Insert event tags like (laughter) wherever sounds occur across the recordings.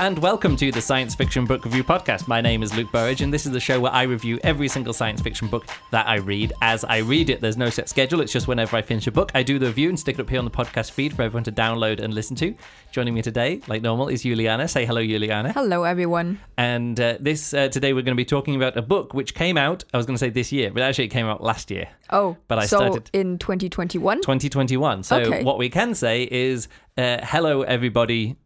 And welcome to the Science Fiction Book Review Podcast. My name is Luke Burridge, and this is the show where I review every single science fiction book that I read as I read it. There's no set schedule, it's just whenever I finish a book, I do the review and stick it up here on the podcast feed for everyone to download and listen to. Joining me today, like normal, is Juliana. Say hello, Juliana. Hello, everyone. And uh, this uh, today we're going to be talking about a book which came out, I was going to say this year, but actually it came out last year. Oh, But I so started- in 2021. 2021. So Okay. what we can say is uh, hello, everybody.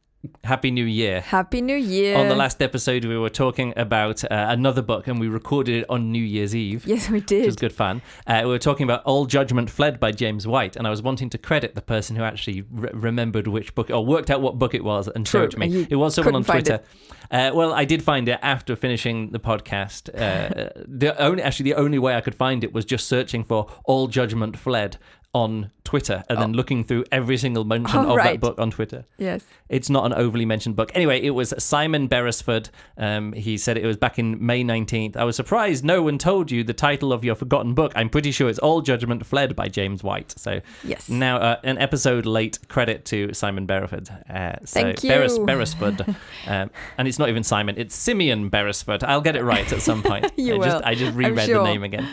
Happy New Year. Happy New Year. On the last episode, we were talking about uh, another book, and we recorded it on New Year's Eve. Yes, we did. Which was good fun. Uh, we were talking about All Judgment Fled by James White, and I was wanting to credit the person who actually re- remembered which book or worked out what book it was and show True, it to me. It was someone on Twitter. Uh, well, I did find it after finishing the podcast. Uh, (laughs) the only, actually, the only way I could find it was just searching for All Judgment Fled on Twitter, and then looking through every single mention Oh, of that book on Twitter. Yes. It's not an overly mentioned book. Anyway, it was Simon Beresford. Um, he said it was back in May 19th. I was surprised no one told you the title of your forgotten book. I'm pretty sure it's All Judgment Fled by James White. So Yes. now uh, an episode late credit to Simon Beresford. Uh, so Thank you. Beres- Beresford. (laughs) um, and it's not even Simon, it's Simeon Beresford. I'll get it right at some point. (laughs) You I just, will. I just reread sure. the name again.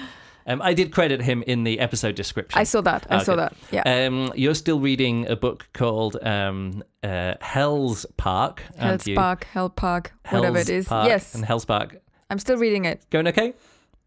Um, I did credit him in the episode description. I saw that. I Oh, saw that. Yeah. Um, you're still reading a book called um, uh, Hell's Park. Hell's? Park, Hell Park, whatever it is. Park yes. And Hell's Park. I'm still reading it. Going okay?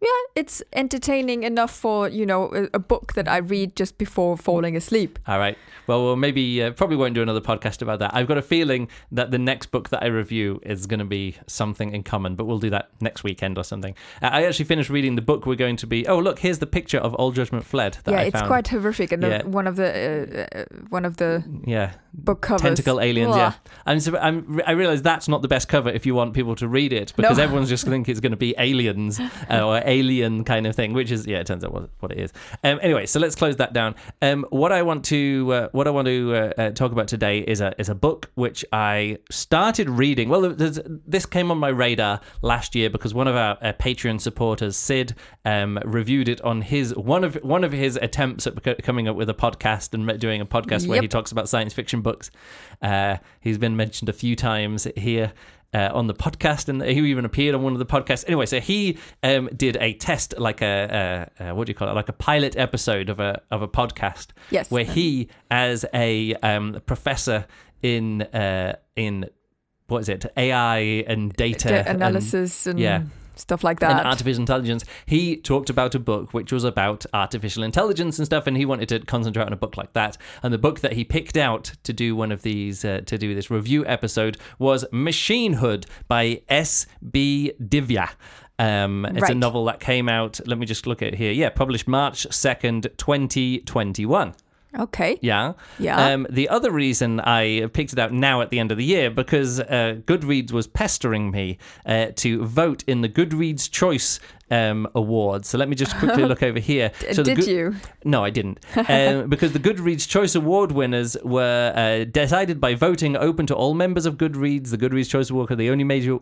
Yeah, it's entertaining enough for, you know, a, a book that I read just before falling asleep. All right. Well, we'll maybe uh, probably won't do another podcast about that. I've got a feeling that the next book that I review is going to be something in common, but we'll do that next weekend or something. Uh, I actually finished reading the book. We're going to be. Oh, look! Here's the picture of All Judgment Fled. That yeah, I it's found. quite horrific. And Yeah. one of the uh, uh, one of the Yeah, book covers. tentacle aliens. Ugh. Yeah, I'm, I'm. I realize that's not the best cover if you want people to read it because No. everyone's just think it's going to be aliens (laughs) uh, or alien kind of thing, which is yeah, it turns out what, what it is. Um, anyway, so let's close that down. Um, what I want to uh, what I want to uh, uh, talk about today is a is a book which I started reading. Well, this came on my radar last year because one of our uh, Patreon supporters, Sid, um, reviewed it on his one of one of his attempts at coming up with a podcast and doing a podcast where he talks about science fiction books. Uh, he's been mentioned a few times here. Uh, on the podcast, and he even appeared on one of the podcasts. Anyway, so he um, did a test, like a, a, a what do you call it, like a pilot episode of a of a podcast, Yes. where he, as a um, professor in uh, in what is it, AI and data and- analysis and, yeah. Stuff like that. and artificial intelligence. He talked about a book which was about artificial intelligence and stuff, and he wanted to concentrate on a book like that. And the book that he picked out to do one of these, uh, to do this review episode, was Machinehood by S. B. Divya. Um, it's a novel that came out. Let me just look at it here. Yeah, published March second, twenty twenty one. Okay. Yeah. Yeah. Um, the other reason I picked it out now at the end of the year because uh, Goodreads was pestering me uh, to vote in the Goodreads Choice um, Award. So let me just quickly (laughs) look over here. So Did Good- you? No, I didn't. Um, (laughs) because the Goodreads Choice Award winners were uh, decided by voting open to all members of Goodreads. The Goodreads Choice Award are the only major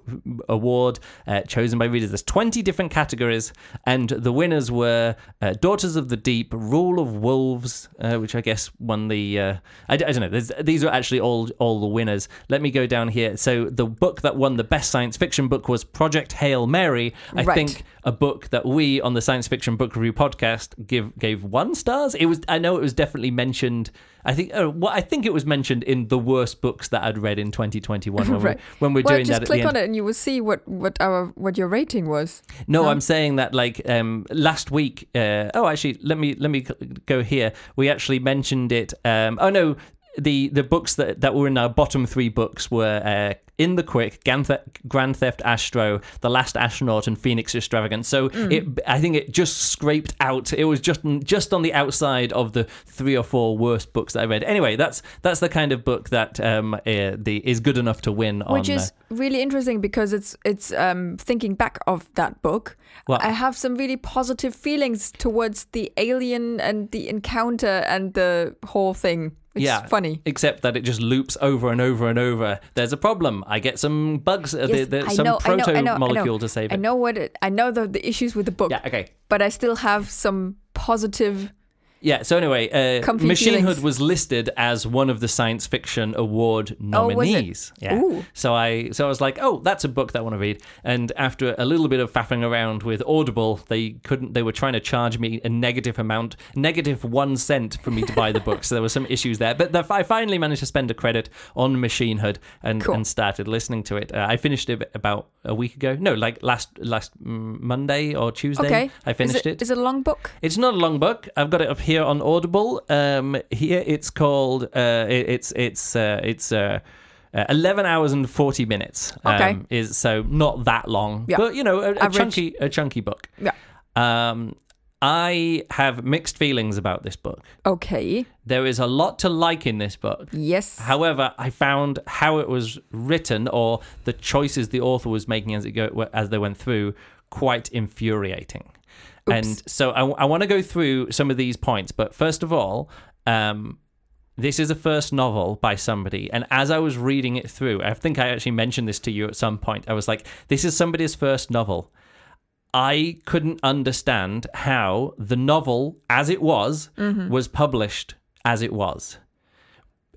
award uh, chosen by readers. There's 20 different categories, and the winners were uh, Daughters of the Deep, Rule of Wolves, uh, which I guess won the. Uh, I, I don't know. There's, these are actually all all the winners. Let me go down here. So the book that won the best science fiction book was Project Hail Mary. I Right. think a book that we on the Science Fiction Book Review podcast give gave one stars. It was I know it was definitely mentioned. I think uh, well, I think it was mentioned in the worst books that I'd read in 2021 when, (laughs) Right. we, when we're well, doing just that at click on it and you will see what what our what your rating was. No, No? I'm saying that like um, last week. Uh, oh, actually, let me let me go here. We actually mentioned it. Um, oh no, the the books that that were in our bottom three books were. Uh, in the Quick, Grand Theft, Grand Theft Astro, The Last Astronaut, and Phoenix Extravagance. So it, I think it just scraped out. It was just just on the outside of the three or four worst books that I read. Anyway, that's that's the kind of book that um, uh, the is good enough to win. which on, uh, is really interesting because it's it's um, thinking back of that book. Well- I have some really positive feelings towards the alien and the encounter and the whole thing. It's Yeah. funny. except that it just loops over and over and over. There's a problem. I get some bugs. Uh, Yes, there- there's I some know, proto I know, I know. molecule to save it. I know what it, I know the, the issues with the book, Yeah. Okay. but I still have some positive Yeah. So anyway, uh, Comfy Machine feelings. Hood was listed as one of the Science Fiction Award Oh, was it? nominees. Yeah. Ooh. So I so I was like, oh, that's a book that I want to read. And after a little bit of faffing around with Audible, they couldn't. They were trying to charge me a negative amount, negative one cent for me to buy the book. So there were some issues there. But the, I finally managed to spend a credit on Machine Hood and, Cool. and started listening to it. Uh, I finished it about a week ago. No, like last last mm, Monday or Tuesday. Okay. I finished is it, Is it a long book? it's not a long book. I've got it up here on Audible. Um, here it's called. Uh, it- it's it's uh, it's uh, uh, eleven hours and forty minutes. Um, Okay. Is so not that long, Yeah. but you know a, a chunky a chunky book. Yeah. Um, I have mixed feelings about this book. Okay. There is a lot to like in this book. Yes. However, I found how it was written or the choices the author was making as it go as they went through quite infuriating. Oops. And so I, I want to go through some of these points, but first of all, um, this is a first novel by somebody, and as I was reading it through, I think I actually mentioned this to you at some point. I was like, "This is somebody's first novel." I couldn't understand how the novel, as it was, was published as it was.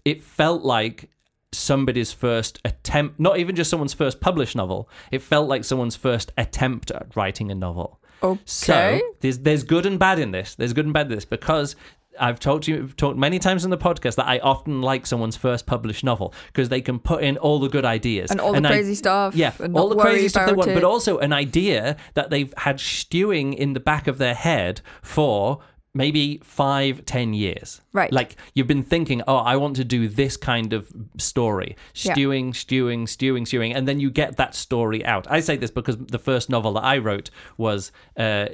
It felt like somebody's first attempt, not even just someone's first published novel. It felt like someone's first attempt at writing a novel. Okay. So there's there's good and bad in this. There's good and bad in this because I've talked to you talked many times on the podcast that I often like someone's first published novel because they can put in all the good ideas and all the crazy stuff. yeah, and all the crazy stuff they want, it. but also an idea that they've had stewing in the back of their head for maybe five, ten years. Right. Like you've been thinking, oh, I want to do this kind of story, Yeah. stewing, stewing, stewing, stewing, and then you get that story out. I say this because the first novel that I wrote was uh,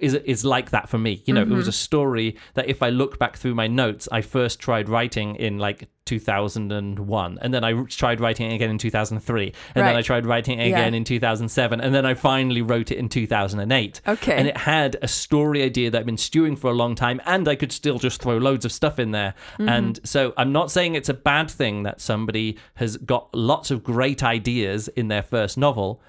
is is like that for me. You know, it Mm-hmm. was a story that if I look back through my notes, I first tried writing in like 2001, and then I tried writing it again in 2003, and then I tried writing it Yeah. again in 2007, and then I finally wrote it in 2008. Okay. And it had a story idea that I'd been stewing for a long time, and I could still just throw loads of stuff in there. Mm-hmm. And so I'm not saying it's a bad thing that somebody has got lots of great ideas in their first novel.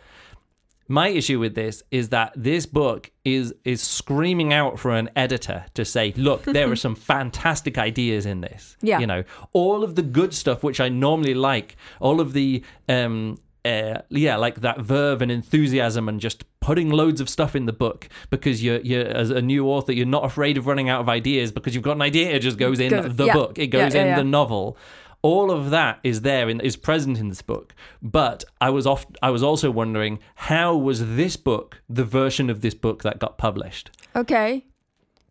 My issue with this is that this book is is screaming out for an editor to say, look, there are (laughs) some fantastic ideas in this. Yeah. You know, all of the good stuff which I normally like, all of the um uh, yeah, like that verve and enthusiasm and just putting loads of stuff in the book because you're you're as a new author, you're not afraid of running out of ideas because you've got an idea, it just goes in Goes- the yeah. book. It goes yeah, in yeah. the novel. All of that is there and is present in this book. But I was off I was also wondering how was this book the version of this book that got published? Okay.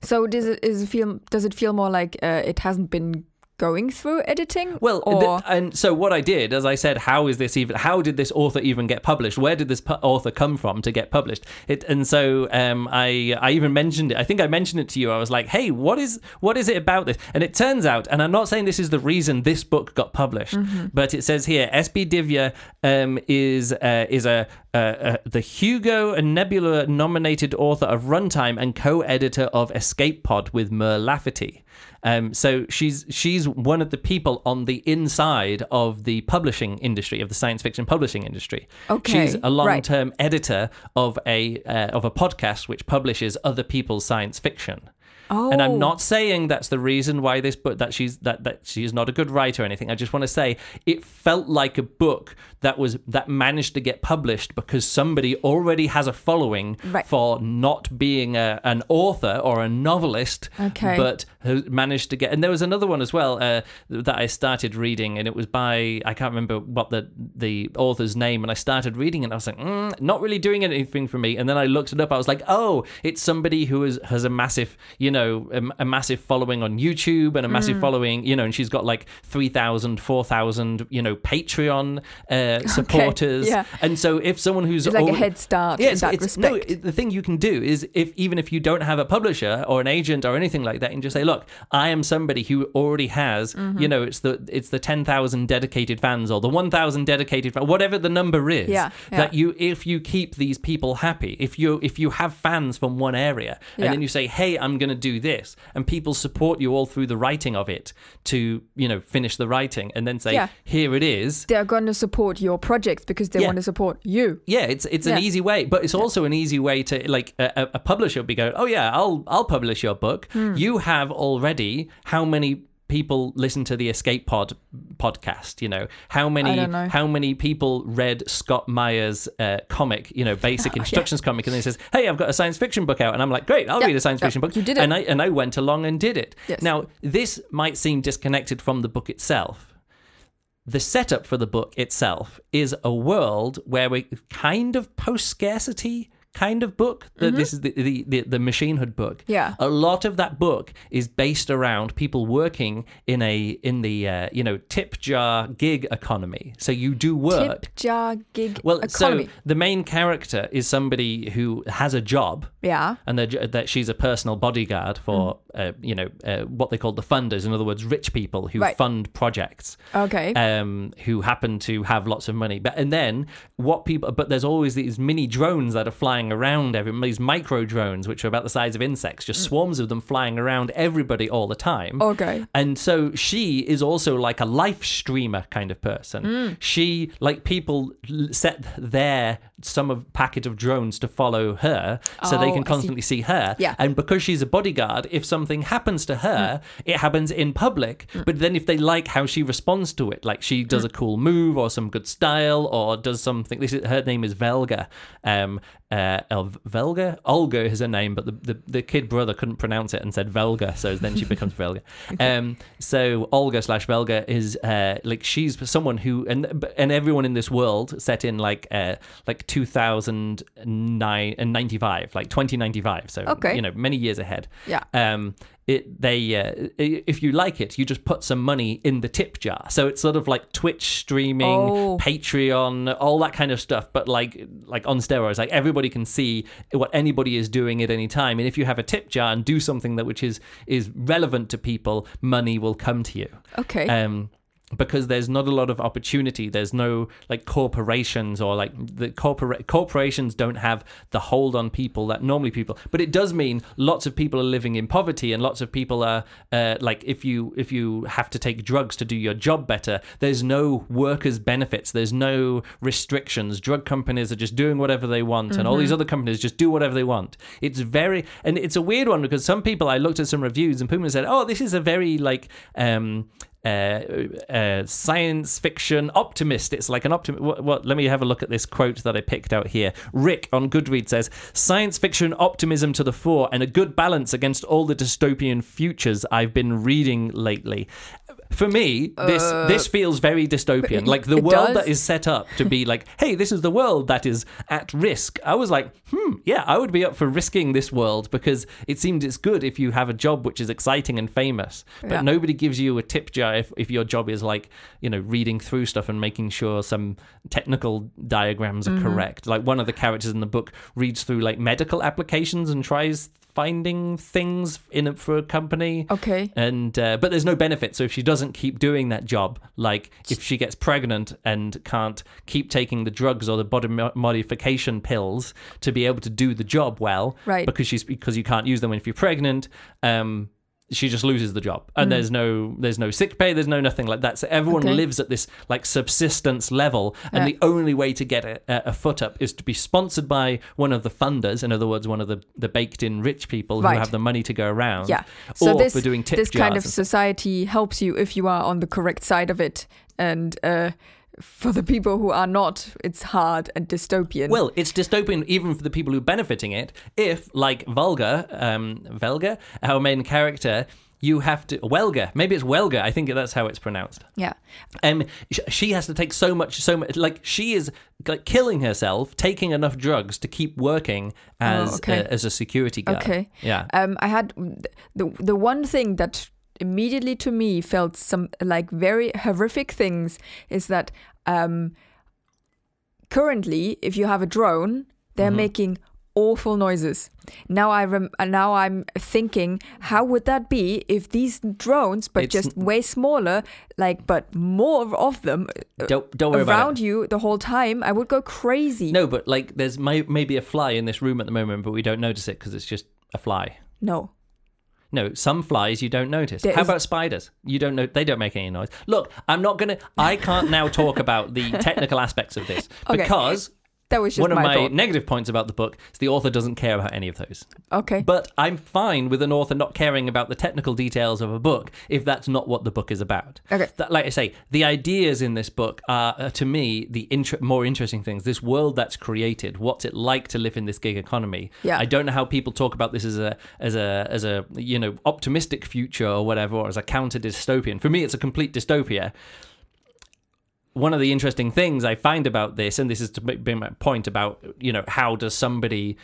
So does it is it feel does it feel more like uh, it hasn't been going through editing? Well, or th- and so what I did, as I said, how is this even? How did this author even get published? Where did this pu- author come from to get published? It, and so um, I, I even mentioned it. I think I mentioned it to you. I was like, "Hey, what is what is it about this?" And it turns out, and I'm not saying this is the reason this book got published, but it says here, S.B. Divya um, is uh, is a, a, a the Hugo and Nebula nominated author of Runtime and co-editor of Escape Pod with Mur Lafferty. Um, so she's she's one of the people on the inside of the publishing industry of the science fiction publishing industry. Okay, she's a long-term editor of a uh, of a podcast which publishes other people's science fiction. Oh, And I'm not saying that's the reason why this book that she's that that she is not a good writer or anything. I just want to say it felt like a book that was that managed to get published because somebody already has a following Right. for not being a, an author or a novelist, Okay. but has managed to get. And there was another one as well uh, that I started reading, and it was by I can't remember what the the author's name, and I started reading it. and I was like, mm, not really doing anything for me. And then I looked it up. I was like, oh, it's somebody who is, has a massive, you know, a, a massive following on YouTube and a massive Mm. following, you know, and she's got like 3,000, 4,000, you know, Patreon uh, (laughs) supporters. yeah. And so if someone who's it's like a head start yeah, it's, it's- respect. no. It, the thing you can do is if even if you don't have a publisher or an agent or anything like that, and just say, look, I am somebody who already has, Mm-hmm. you know, it's the it's the ten thousand dedicated fans or the one thousand dedicated fans, whatever the number is. Yeah, yeah. That you, if you keep these people happy, if you if you have fans from one area, and then you say, hey, I'm going to do this, and people support you all through the writing of it to you know finish the writing, and then say, Yeah. here it is. They're going to support your project because they Yeah. want to support you. Yeah, it's it's an easy way, but it's also an easy way to like a, a- publisher be going, oh yeah, I'll I'll publish your book. Hmm. You have already how many people listen to the Escape Pod podcast? You know how many know. how many people read Scott Meyer's uh, comic? You know, basic (laughs) instructions comic, and then he says, hey, I've got a science fiction book out, and I'm like, great, I'll Yeah, read a science yeah, fiction book. you did it. and I and I went along and did it. Yes. Now this might seem disconnected from the book itself the setup for the book itself is a world where we kind of post scarcity kind of book. The, This is the, the, the, the Machine Hood book. Mm-hmm. Yeah. A lot of that book is based around people working in a in the uh, you know tip jar gig economy. So you do work. Tip jar gig well, economy. so the main character is somebody who has a job yeah. and that that she's a personal bodyguard for uh, you know uh, what they call the funders. In other words, rich people who Right. fund projects Okay. um, who happen to have lots of money. But and then what people? But there's always these mini drones that are flying around. Every these micro drones, which are about the size of insects, just swarms of them flying around everybody all the time. okay. And so she is also like a live streamer kind of person. Mm. She like people set their some of packet of drones to follow her so they Oh, can I see. constantly see her. Yeah. And because she's a bodyguard, if something happens to her, Mm. it happens in public. But then if they like how she responds to it, like she Mm. does a cool move or some good style or does something. This is her name is Velga. Um, uh, El- Velga, Olga is her name, but the, the, the kid brother couldn't pronounce it and said Velga, so then she becomes Velga. (laughs) Um, so Olga slash Velga is uh, like she's someone who and and everyone in this world set in like uh, like 2009 and 95, like 2095. So Okay. you know many years ahead. Yeah. Um, it they uh, if you like it, you just put some money in the tip jar. So it's sort of like Twitch streaming, Oh. Patreon, all that kind of stuff, but like like on steroids. Like everybody can see what anybody is doing at any time, and if you have a tip jar and do something that which is is relevant to people, money will come to you. Okay. Um, because there's not a lot of opportunity. There's no like corporations or like the corpora- corporations don't have the hold on people that normally people. But it does mean lots of people are living in poverty, and lots of people are uh, like if you if you have to take drugs to do your job better, there's no workers' benefits. There's no restrictions. Drug companies are just doing whatever they want, and all these other companies just do whatever they want. It's very and it's a weird one because some people I looked at some reviews and people said, "Oh, this is a very like." um uh, uh, science fiction optimist. It's like an optimist. What, what? Let me have a look at this quote that I picked out here. Rick on Goodreads says, "Science fiction optimism to the fore, and a good balance against all the dystopian futures I've been reading lately." For me, this this feels very dystopian. Like the Uh, world does. that is set up to be like, "Hey, this is the world that is at risk." I was like, "Hmm, yeah, I would be up for risking this world because it seems it's good if you have a job which is exciting and famous." But Yeah. nobody gives you a tip jar if, if your job is like you know reading through stuff and making sure some technical diagrams are Mm-hmm. correct like one of the characters in the book reads through like medical applications and tries finding things in for a company okay. and uh, but there's no benefit so if she doesn't keep doing that job like if she gets pregnant and can't keep taking the drugs or the body mo- modification pills to be able to do the job well Right. because she's because you can't use them if you're pregnant um she just loses the job and there's no there's no sick pay there's no nothing like that so everyone Okay. lives at this like subsistence level and Yeah. the only way to get a, a foot up is to be sponsored by one of the funders in other words one of the the baked in rich people Right. who have the money to go around Yeah. So or this for doing tip this kind of society helps you if you are on the correct side of it, and uh, for the people who are not, it's hard and dystopian. Well, it's dystopian even for the people who are benefiting it. If, like Volga, um, Velga, our main character, you have to Welga. Maybe it's Welga. I think that's how it's pronounced. yeah. Um, sh- she has to take so much, so much. Like she is like killing herself, taking enough drugs to keep working as Oh, okay. uh, as a security guard. Okay. Yeah. Um, I had the the one thing that immediately to me felt some like very horrific things is that um, currently, if you have a drone, they're Mhm. making awful noises. Now I rem- now I'm thinking, how would that be if these drones, but It's just way smaller, like but more of them uh, Don't don't worry around you the whole time? I would go crazy. No, but like there's may- maybe a fly in this room at the moment, but we don't notice it because it's just a fly. no. No, some flies you don't notice. How about spiders? You don't know. They don't make any noise. Look, I'm not gonna. I can't now talk about the (laughs) technical aspects of this Okay. because That was just one of my, my negative points about the book is the author doesn't care about any of those. Okay. But I'm fine with an author not caring about the technical details of a book if that's not what the book is about. Okay. That, like I say, the ideas in this book are, uh, to me, the inter- more interesting things. This world that's created, what's it like to live in this gig economy? Yeah. I don't know how people talk about this as a as a as a you know optimistic future or whatever, or as a counter dystopian. For me, it's a complete dystopia one of the interesting things I find about this, and this is to be my point about, you know, how does somebody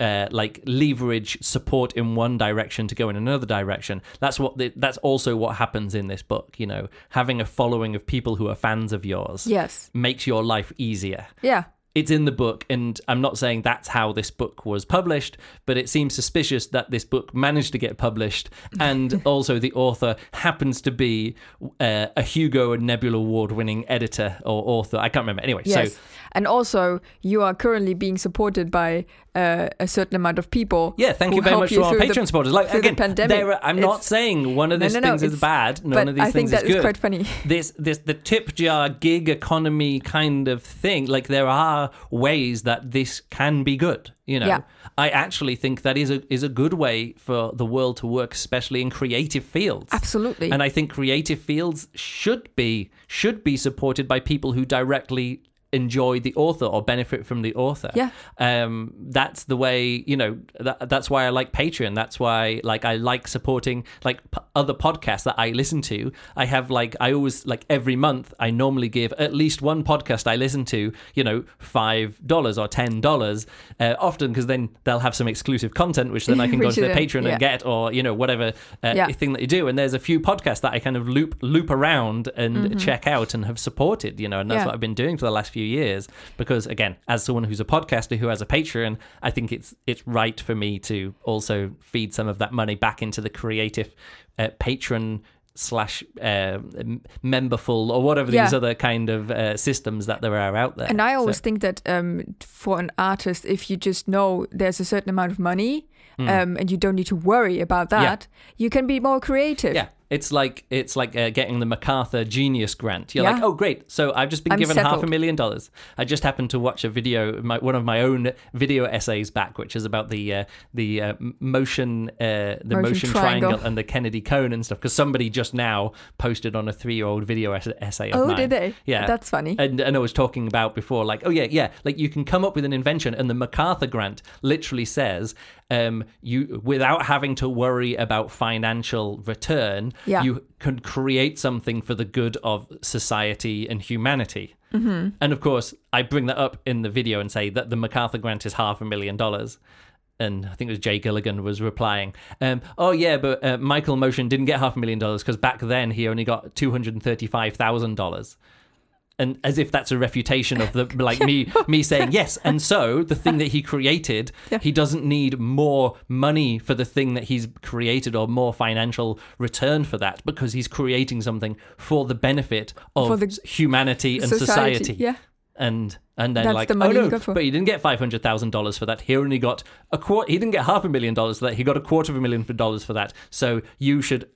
uh, like leverage support in one direction to go in another direction? That's what the, that's also what happens in this book. You know, having a following of people who are fans of yours yes. makes your life easier. Yeah. It's in the book, and I'm not saying that's how this book was published, but it seems suspicious that this book managed to get published, and (laughs) also the author happens to be uh, a Hugo and Nebula Award winning editor or author. I can't remember. Anyway, Yes. so and also, you are currently being supported by uh, a certain amount of people. yeah, thank you very much to our Patreon supporters. Like again, are- I'm not saying one of these no, no, things is bad. None of these I think things that is is good. quite funny. (laughs) this this the tip jar gig economy kind of thing like there are ways that this can be good you know Yeah. i actually think that is a is a good way for the world to work especially in creative fields Absolutely. and i think creative fields should be should be supported by people who directly enjoy the author or benefit from the author Yeah. um that's the way you know that, that's why i like patreon that's why like i like supporting like p- other podcasts that i listen to i have like i always like every month i normally give at least one podcast i listen to you know five dollars or ten dollars uh, often because then they'll have some exclusive content which then i (laughs) can go to their patreon yeah. and get or you know whatever uh, Yeah. thing that you do and there's a few podcasts that i kind of loop loop around and check out and have supported you know and that's Mm-hmm. Yeah. what i've been doing for the last few years because again as someone who's a podcaster who has a patreon i think it's it's right for me to also feed some of that money back into the creative uh, patron slash uh, memberful or whatever these other kind of uh, systems that there are out there And I So- always think that um, for an artist, if you just know there's a certain amount of money um, and you don't need to worry about Hmm. Yeah. that, you can be more creative. Yeah, it's like it's like uh, getting the MacArthur Genius Grant. You're Yeah. like, oh great, so I've just been I'm given half a million dollars. I just happened to watch a video, my, one of my own video essays back, which is about the uh, the uh, Moschen uh, the Moschen Moschen, triangle. triangle. and the Kennedy cone and stuff. Because somebody just now posted on a three year old video essay. Of Oh, mine. did they? Yeah, That's funny. and, and I was talking about before, like, oh yeah, yeah, like you can come up with an invention, and the MacArthur grant literally says, um, you without having to worry about financial return, Yeah. you can create something for the good of society and humanity. Mm-hmm. And of course, I bring that up in the video and say that the MacArthur grant is half a million dollars. And I think it was Jay Gilligan was replying, um, "Oh yeah, but uh, Michael Moschen didn't get half a million dollars because back then he only got two hundred and thirty-five thousand dollars." And as if that's a refutation of the (laughs) like me (laughs) me saying yes. And so the thing that he created Yeah. he doesn't need more money for the thing that he's created or more financial return for that because he's creating something for the benefit of the humanity and society, Yeah. and and then That's like the oh, money oh no but he didn't get five hundred thousand dollars for that. He only got a quarter he didn't get half a million dollars for that. He got a quarter of a million dollars for that. So you should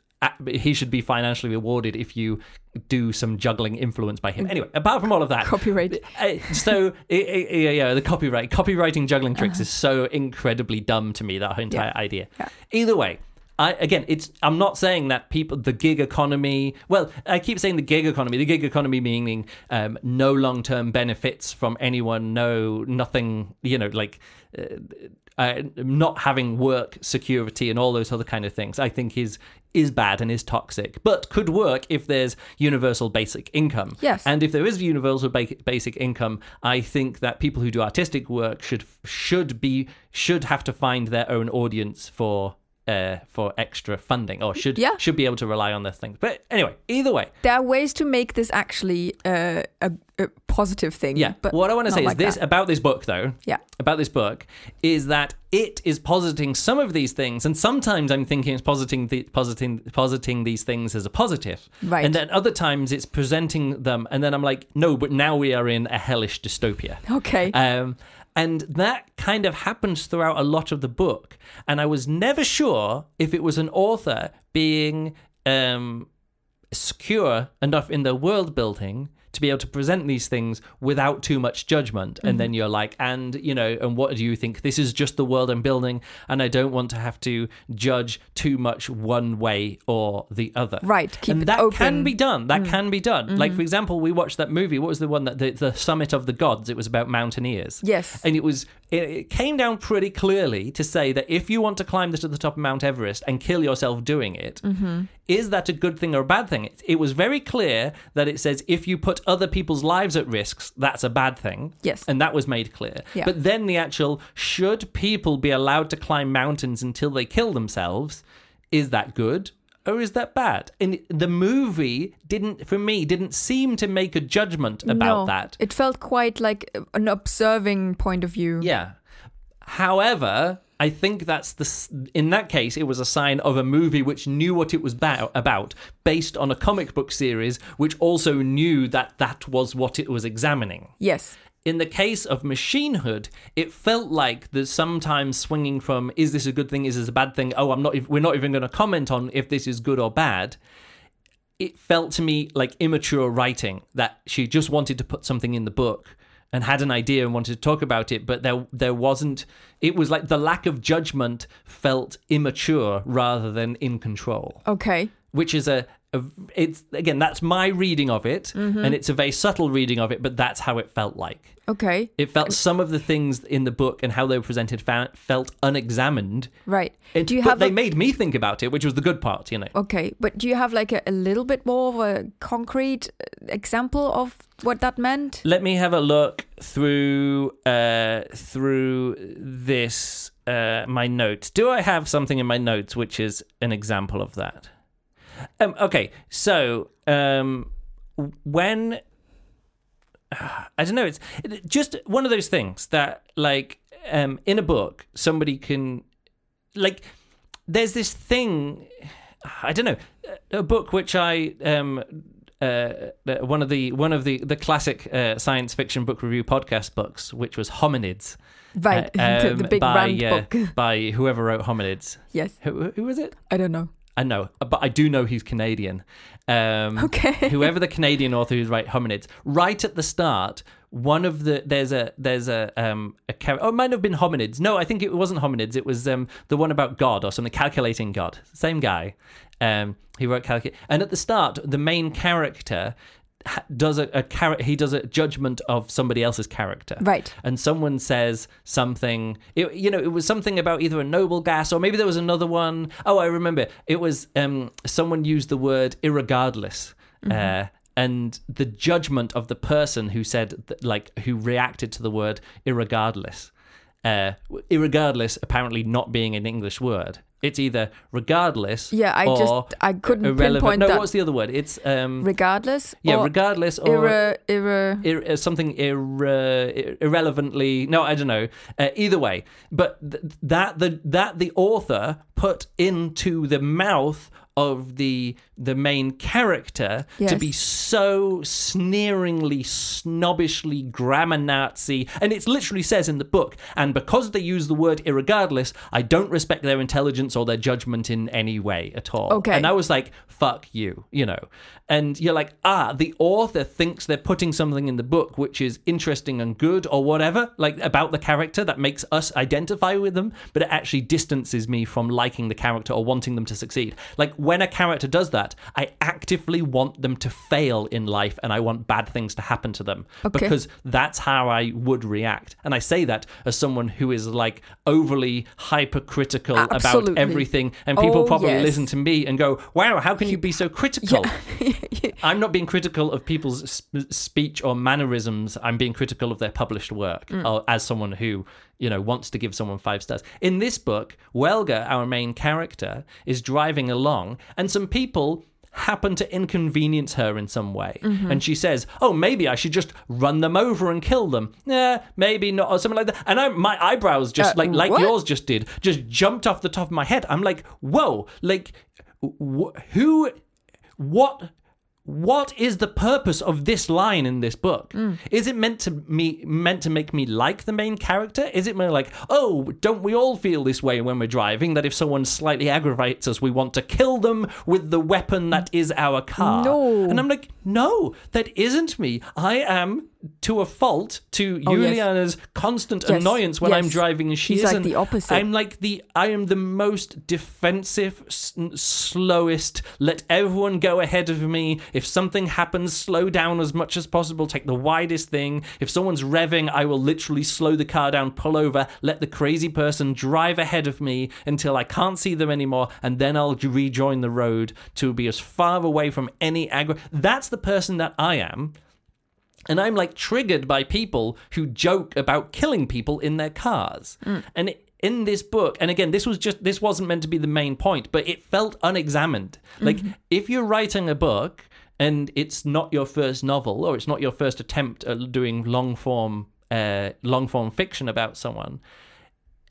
he should be financially rewarded if you do some juggling influence by him. Anyway, apart from all of that, Copyright. uh, so yeah, yeah, the copyright, copywriting juggling tricks is so incredibly dumb to me. That entire idea. Yeah. Either way. I, again, it's. I'm not saying that people, the gig economy. Well, I keep saying the gig economy. The gig economy meaning um, no long-term benefits from anyone, no nothing. You know, like uh, uh, not having work security and all those other kind of things. I think is is bad and is toxic, but could work if there's universal basic income. Yes. And if there is universal ba- basic income, I think that people who do artistic work should should be should have to find their own audience for uh, for extra funding, or should Yeah. should be able to rely on those things. But anyway, either way, There are ways to make this actually uh, a, a positive thing. yeah. But what I want to say like is this that. about this book, though. Yeah. About this book is that it is positing some of these things, and sometimes I'm thinking it's positing the positing positing these things as a positive, Right. And then other times it's presenting them, and then I'm like, no, but now we are in a hellish dystopia. Okay. Um, and that kind of happens throughout a lot of the book. And I was never sure if it was an author being um, secure enough in their world building to be able to present these things without too much judgment. And then mm-hmm. you're like, and, you know, and what do you think? This is just the world I'm building, and I don't want to have to judge too much one way or the other. Right, keep and that open. Mm. can be done. That can be done. Like, mm-hmm. for example, we watched that movie. What was the one that the, the Summit of the Gods? It was about mountaineers. Yes. And it was it, it came down pretty clearly to say that if you want to climb this to the top of Mount Everest and kill yourself doing it, mm-hmm. Is that a good thing or a bad thing? It, it was very clear that it says if you put other people's lives at risks, that's a bad thing. Yes. And that was made clear. Yeah. But then the actual should people be allowed to climb mountains until they kill themselves? Is that good? Or is that bad? And the movie didn't, for me, didn't seem to make a judgment about no, that. It felt quite like an observing point of view. Yeah. However, I think that's the in that case it was a sign of a movie which knew what it was ba- about based on a comic book series which also knew that that was what it was examining. Yes. In the case of Machine Hood, it felt like there's sometimes swinging from is this a good thing, is this a bad thing? Oh, I'm not. We're not even going to comment on if this is good or bad. It felt to me like immature writing that she just wanted to put something in the book and had an idea and wanted to talk about it, but there there wasn't. It was like the lack of judgment felt immature rather than in control Okay. Which is a, a it's again that's my reading of it and it's a very subtle reading of it but that's how it felt like Okay. it felt some of the things in the book and how they were presented fa- felt unexamined Right. It- do you but have they a, made me think about it which was the good part you know Okay, but do you have like a, a little bit more of a concrete uh, example of what that meant? let me have a look through uh through this uh my notes do i have something in my notes which is an example of that um okay so um when (sighs) I don't know. It's just one of those things that, like, um, in a book, somebody can, like, there's this thing. (sighs) I don't know. A book which I um, uh, one of the one of the the classic uh, science fiction book review podcast books, which was Hominids, Right. (laughs) uh, the, the um, big by, uh, book. by whoever wrote Hominids. yes. Who, who was it? I don't know. I know, but I do know he's Canadian. Um, Okay. (laughs) whoever the Canadian author who's right hominids, right at the start, one of the there's a there's a um a char- oh it might have been hominids. No, I think it wasn't hominids. It was um the one about God or something, calculating God. Same guy. Um, he wrote calculate, and at the start, the main character ha- does a, a char- he does a judgment of somebody else's character Right. and someone says something it, you know it was something about either a noble gas or maybe there was another one. Oh, i remember it was um someone used the word irregardless uh and the judgment of the person who said th- like who reacted to the word irregardless uh irregardless apparently not being an english word it's either regardless Yeah, I or just I couldn't irrelevant pinpoint no that. what's the other word it's um Regardless. yeah regardless or irre, irre, ir- uh, something irre- irrelevantly no i don't know uh, either way but th- that the that the author put into the mouth of the the main character to be so sneeringly snobbishly grammar nazi. And it literally says in the book and because they use the word irregardless i don't respect their intelligence or their judgment in any way at all. Okay. and i was like fuck you you know. And you're like ah the author thinks they're putting something in the book which is interesting and good or whatever like about the character that makes us identify with them but it actually distances me from liking the character or wanting them to succeed. Like when a character does that i actively want them to fail in life and i want bad things to happen to them Okay. because that's how i would react and i say that as someone who is like overly hypercritical about everything and people Oh, probably yes. listen to me and go wow how can you be so critical (laughs) Yeah. I'm not being critical of people's sp- speech or mannerisms. I'm being critical of their published work Mm. uh, as someone who, you know, wants to give someone five stars. In this book, Welga, our main character, is driving along and some people happen to inconvenience her in some way. Mm-hmm. And she says, "Oh, maybe I should just run them over and kill them." Yeah, maybe not or something like that. And I my eyebrows just Uh, like like what? yours just did, just jumped off the top of my head. I'm like, "Whoa, like wh- who what what is the purpose of this line in this book? Mm. Is it meant to me meant to make me like the main character? Is it more like, oh, don't we all feel this way when we're driving? That if someone slightly aggravates us, we want to kill them with the weapon that is our car. No. And I'm like, no, that isn't me. I am to a fault to Oh, yes. Juliana's constant Yes, annoyance when I'm driving and she He's like isn't. the opposite. I'm like the I am the most defensive, s- slowest. Let everyone go ahead of me. If something happens, slow down as much as possible. Take the widest thing. If someone's revving, I will literally slow the car down, pull over, let the crazy person drive ahead of me until I can't see them anymore, and then I'll rejoin the road to be as far away from any aggro. That's the person that I am. And I'm like triggered by people who joke about killing people in their cars. And in this book, and again, this was just this wasn't meant to be the main point, but it felt unexamined. Like if you're writing a book and it's not your first novel or it's not your first attempt at doing long form uh, long form fiction about someone,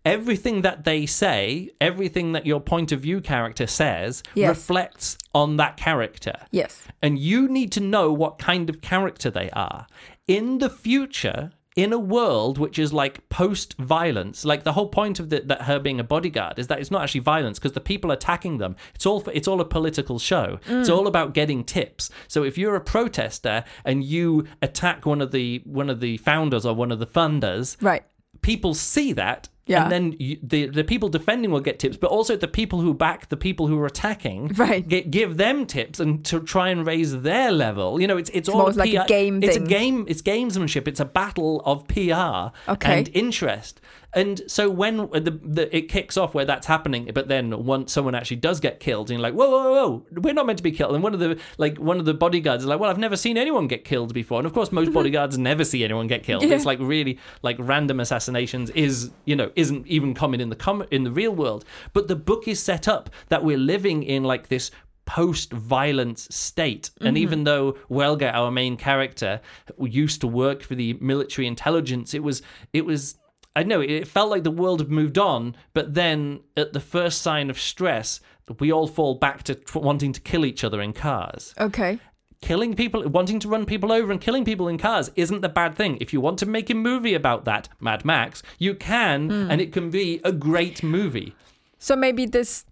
everything that they say, everything that your point of view character says, Yes. reflects on that character Yes. and you need to know what kind of character they are. In the future, in a world which is like post violence, like the whole point of the, that her being a bodyguard is that it's not actually violence because the people attacking them, it's all for, it's all a political show. It's mm. all about getting tips. So if you're a protester and you attack one of the one of the founders or one of the funders, Right. people see that Yeah. and then you, the the people defending will get tips but also the people who back the people who are attacking Right. get, give them tips and to try and raise their level you know it's it's, all almost like a game it's thing. a game it's gamesmanship it's a battle of PR Okay. and interest and so when the, the it kicks off where that's happening but then once someone actually does get killed and you're like whoa whoa whoa we're not meant to be killed. And one of the like one of the bodyguards is like well I've never seen anyone get killed before. And of course most (laughs) bodyguards never see anyone get killed. Yeah. it's like really like random assassinations is you know isn't even common in the com- in the real world. But the book is set up that we're living in like this post-violence state. And mm-hmm. even though Welga our main character used to work for the military intelligence it was it was I know it felt like the world had moved on but then at the first sign of stress we all fall back to tr- wanting to kill each other in cars Okay. killing people, wanting to run people over and killing people in cars isn't the bad thing. If you want to make a movie about that, Mad Max, you can, hmm. and it can be a great movie. So maybe this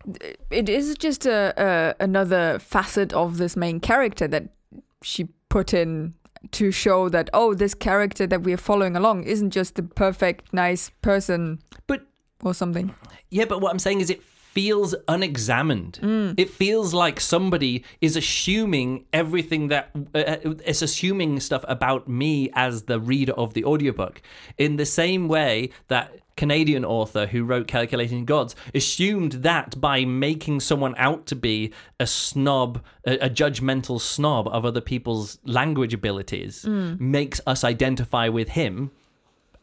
it is just a, a another facet of this main character that she put in to show that oh this character that we're following along isn't just the perfect nice person But or something. yeah, but what I'm saying is it feels unexamined. It feels like somebody is assuming everything that uh, it's assuming stuff about me as the reader of the audiobook in the same way that Canadian author who wrote Calculating Gods assumed that by making someone out to be a snob, a, a judgmental snob of other people's language abilities, mm. makes us identify with him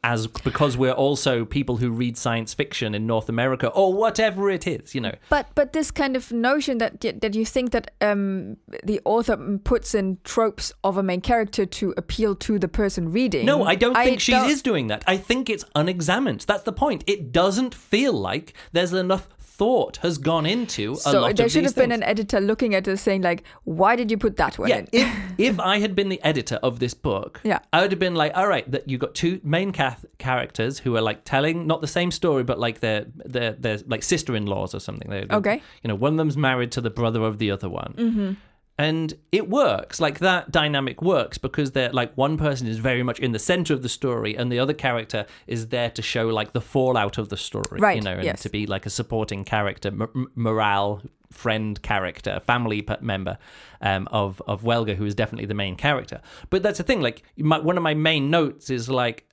as because we're also people who read science fiction in North America or whatever it is, you know. But but this kind of notion that that you think that um, the author puts in tropes of a main character to appeal to the person reading. No, I don't think she don't- is doing that. I think it's unexamined. That's the point. It doesn't feel like there's enough thought has gone into a So lot there should have been things. an editor looking at this saying like, why did you put that one Yeah, in? if (laughs) if I had been the editor of this book, Yeah. I would have been like, all right, that you got two main cath- characters who are like telling not the same story, but like they're they're they're like sister-in-laws or something. They're, Okay. you know, one of them's married to the brother of the other one. Mm-hmm. And it works, like that dynamic works because they're like one person is very much in the center of the story, and the other character is there to show like the fallout of the story, Right, You know, and yes. to be like a supporting character, m- morale friend character, family p- member um, of of Welga, who is definitely the main character. But that's the thing. Like my, one of my main notes is like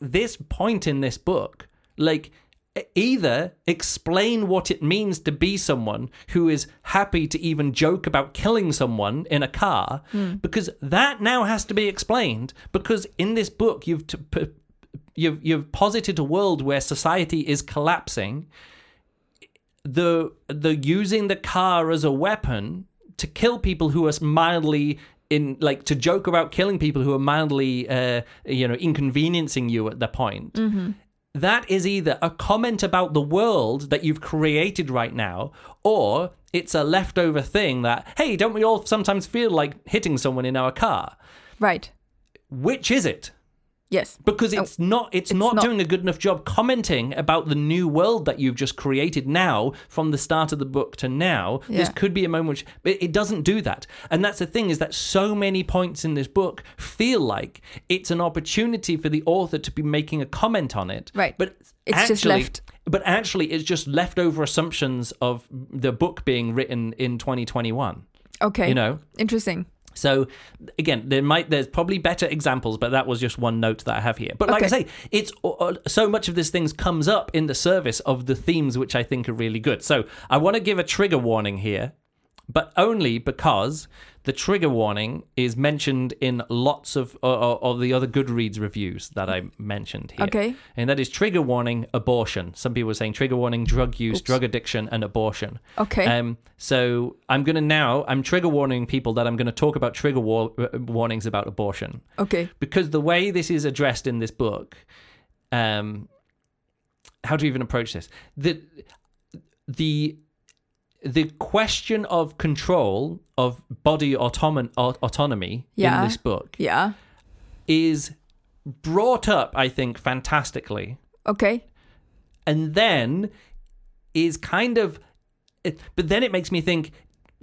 this point in this book, like either explain what it means to be someone who is happy to even joke about killing someone in a car, because that now has to be explained. Because in this book, you've t- p- you've you've posited a world where society is collapsing. The the using the car as a weapon to kill people who are mildly in like to joke about killing people who are mildly uh, you know inconveniencing you at the point that is either a comment about the world that you've created right now, or it's a leftover thing that, hey, don't we all sometimes feel like hitting someone in our car? Right. Which is it? Yes. because oh, it's not it's, not, not- doing a good enough job commenting about the new world that you've just created now from the start of the book to now this could be a moment which it, it doesn't do that and that's the thing is that so many points in this book feel like it's an opportunity for the author to be making a comment on it Right. but It's actually, just left. but actually it's just leftover assumptions of the book being written in 2021 Okay. you know Interesting. So again, there might there's probably better examples, but that was just one note that I have here. But like I say, it's uh, so much of this things comes up in the service of the themes which I think are really good. So I want to give a trigger warning here, but only because the trigger warning is mentioned in lots of uh, of the other Goodreads reviews that I mentioned here. Okay. and that is trigger warning abortion. Some people are saying trigger warning drug use, drug addiction, and abortion. Okay. Um, so I'm going to now, I'm trigger warning people that I'm going to talk about trigger war- uh, warnings about abortion okay. because the way this is addressed in this book, um, how do you even approach this? The, the, the question of control of body autonom- autonomy Yeah. in this book Yeah. is brought up, I think, fantastically Okay. and then is kind of it, but then it makes me think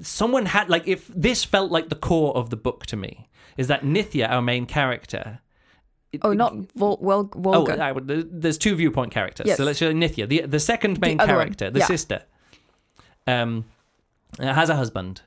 someone had like if this felt like the core of the book to me is that Nithya our main character Oh, not Vol- oh Volga. I would- there's two viewpoint characters Yes. so let's say Nithya the the second main one, character the yeah. sister um has a husband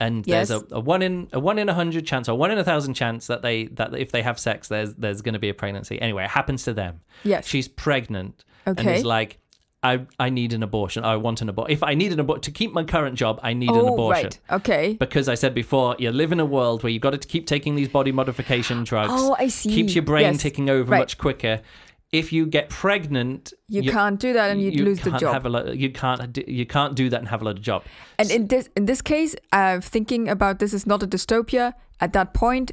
and there's a, a one in a one in a hundred chance or one in a thousand chance that they that if they have sex there's there's going to be a pregnancy anyway it happens to them yes. she's pregnant and Okay. is like I, I need an abortion. I want an abortion. If I need an abortion to keep my current job, I need an oh, abortion. right. Okay. Because I said before, you live in a world where you've got to keep taking these body modification drugs. Oh, I see. Keeps your brain Yes. ticking over Right. much quicker. If you get pregnant, You, can't do that, and you'd you lose the job. Have a lo- you can't you can't do that and have a lot of job. And in this in this case, uh, thinking about this is not a dystopia. At that point,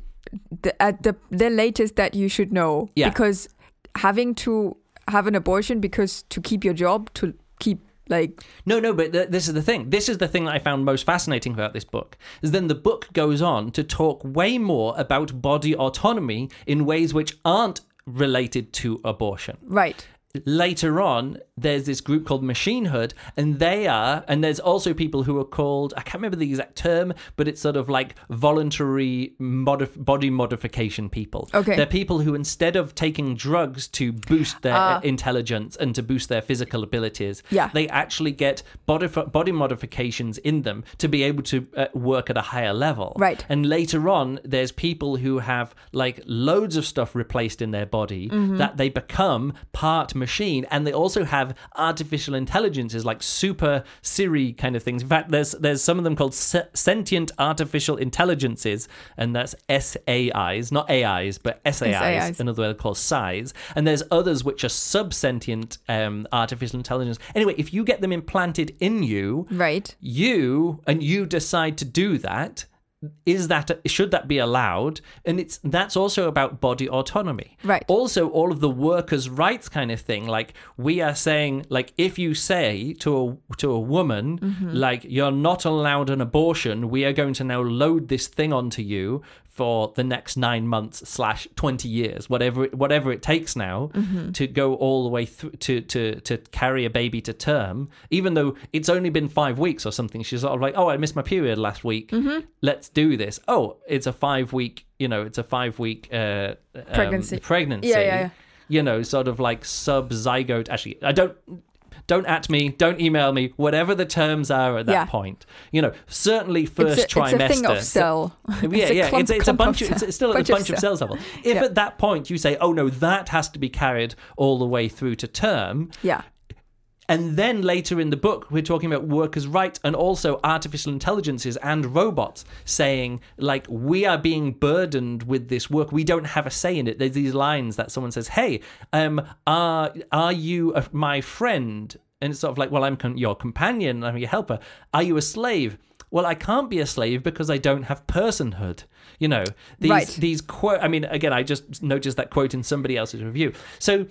the, at the the latest that you should know, Yeah. because having to have an abortion because to keep your job to keep like No, no, but th- this is the thing. This is the thing that I found most fascinating about this book. Is then the book goes on to talk way more about body autonomy in ways which aren't related to abortion. right. later on there's this group called machine hood and they are and there's also people who are called i can't remember the exact term but it's sort of like voluntary modif- body modification people Okay. they're people who instead of taking drugs to boost their Ah. intelligence and to boost their physical abilities Yeah. they actually get body, body modifications in them to be able to uh, work at a higher level Right. and later on, there's people who have like loads of stuff replaced in their body Mm-hmm. that they become part machine, and they also have artificial intelligences like super Siri kind of things. In fact, there's there's some of them called se- sentient artificial intelligences, and that's SAIs, not AIs, but SAIs. SAIs. Another way called SAIs. And there's others which are sub-sentient um, artificial intelligence. Anyway, if you get them implanted in you, Right. you and you decide to do that is that should that be allowed and it's that's also about body autonomy Right. also all of the workers rights kind of thing like we are saying like if you say to a to a woman Mm-hmm. like you're not allowed an abortion we are going to now load this thing onto you for the next nine months slash 20 years whatever it, whatever it takes now Mm-hmm. to go all the way through to, to to carry a baby to term even though it's only been five weeks or something she's sort of like oh i missed my period last week Mm-hmm. let's do this oh it's a five week you know it's a five week uh, um, Pregnancy. pregnancy Yeah, yeah, yeah. you know sort of like sub zygote actually i don't don't at me don't email me whatever the terms are at that Yeah. point you know certainly first it's a, trimester It's a thing of so- cell. (laughs) yeah, a yeah, clump- it's, it's a clump of bunch. Of, it's, cell- it's still a bunch bunch, of of cell. cells level. If Yeah. at that point you say, "Oh no, that has to be carried all the way through to term," Yeah. And then later in the book we're talking about workers' rights and also artificial intelligences and robots saying, like, we are being burdened with this work. We don't have a say in it. There's these lines that someone says, "Hey, um, are are you a, my friend?" And it's sort of like, "Well, I'm con- your companion. I'm your helper. Are you a slave?" Well, I can't be a slave because I don't have personhood. You know, these Right. these quote. I mean, again, I just noticed that quote in somebody else's review. So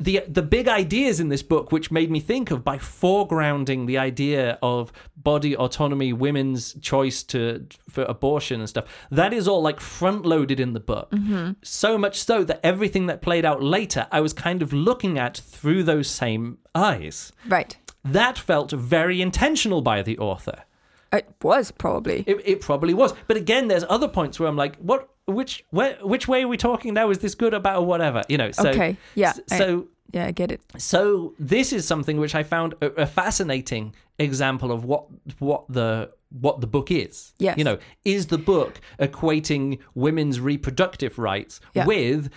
the the big ideas in this book, which made me think of by foregrounding the idea of body autonomy, women's choice to for abortion and stuff. That is all like front loaded in the book. Mm-hmm. So much so that everything that played out later, I was kind of looking at through those same eyes. Right. That felt very intentional by the author. It was probably. It, it probably was. But again, there's other points where I'm like, what? Which which way are we talking now? Is this good about or whatever? You know. So, Okay, yeah, s- I- So Yeah, I get it. so this is something which I found a, a fascinating example of what what the what the book is. Yes. You know, is the book equating women's reproductive rights Yeah. with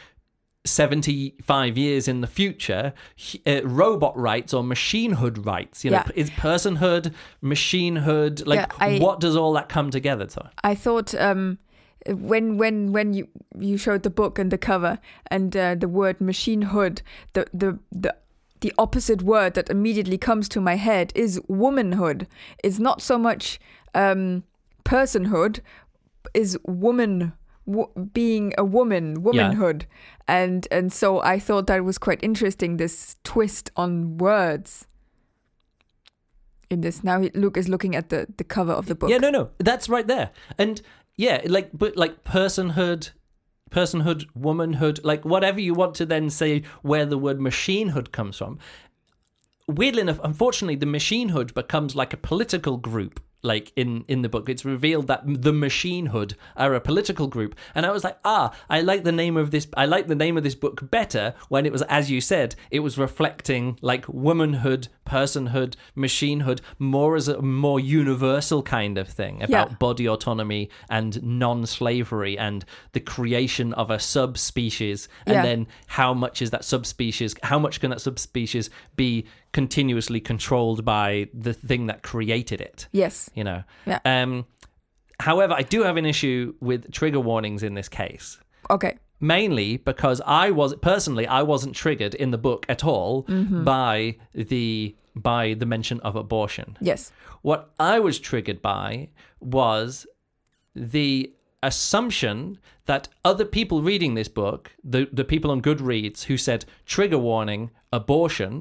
75 years in the future uh, robot rights or machinehood rights you know Yeah. is personhood machinehood like Yeah, I- what does all that come together to I thought um, when when when you you showed the book and the cover and uh, the word machine hood, the the the the opposite word that immediately comes to my head is womanhood. It's not so much um, personhood, is woman w- being a woman, womanhood, and and so I thought that was quite interesting. This twist on words. In this now, Luke is looking at the the cover of the book. Yeah, no, no, that's right there. And yeah, like, but like personhood, personhood, womanhood, like whatever you want to then say where the word machinehood comes from. Weirdly enough, unfortunately, the machinehood becomes like a political group. Like in in the book, it's revealed that the machinehood are a political group, and I was like, ah, I like the name of this. I like the name of this book better when it was, as you said, it was reflecting like womanhood, personhood, machinehood, more as a more universal kind of thing about Yeah. body autonomy and non-slavery and the creation of a subspecies and Yeah. then how much is that subspecies how much can that subspecies be continuously controlled by the thing that created it Yes. you know Yeah. um however i do have an issue with trigger warnings in this case Okay. mainly because I was personally I wasn't triggered in the book at all Mm-hmm. by the by the mention of abortion. Yes. What I was triggered by was the assumption that other people reading this book, the the people on Goodreads who said trigger warning abortion,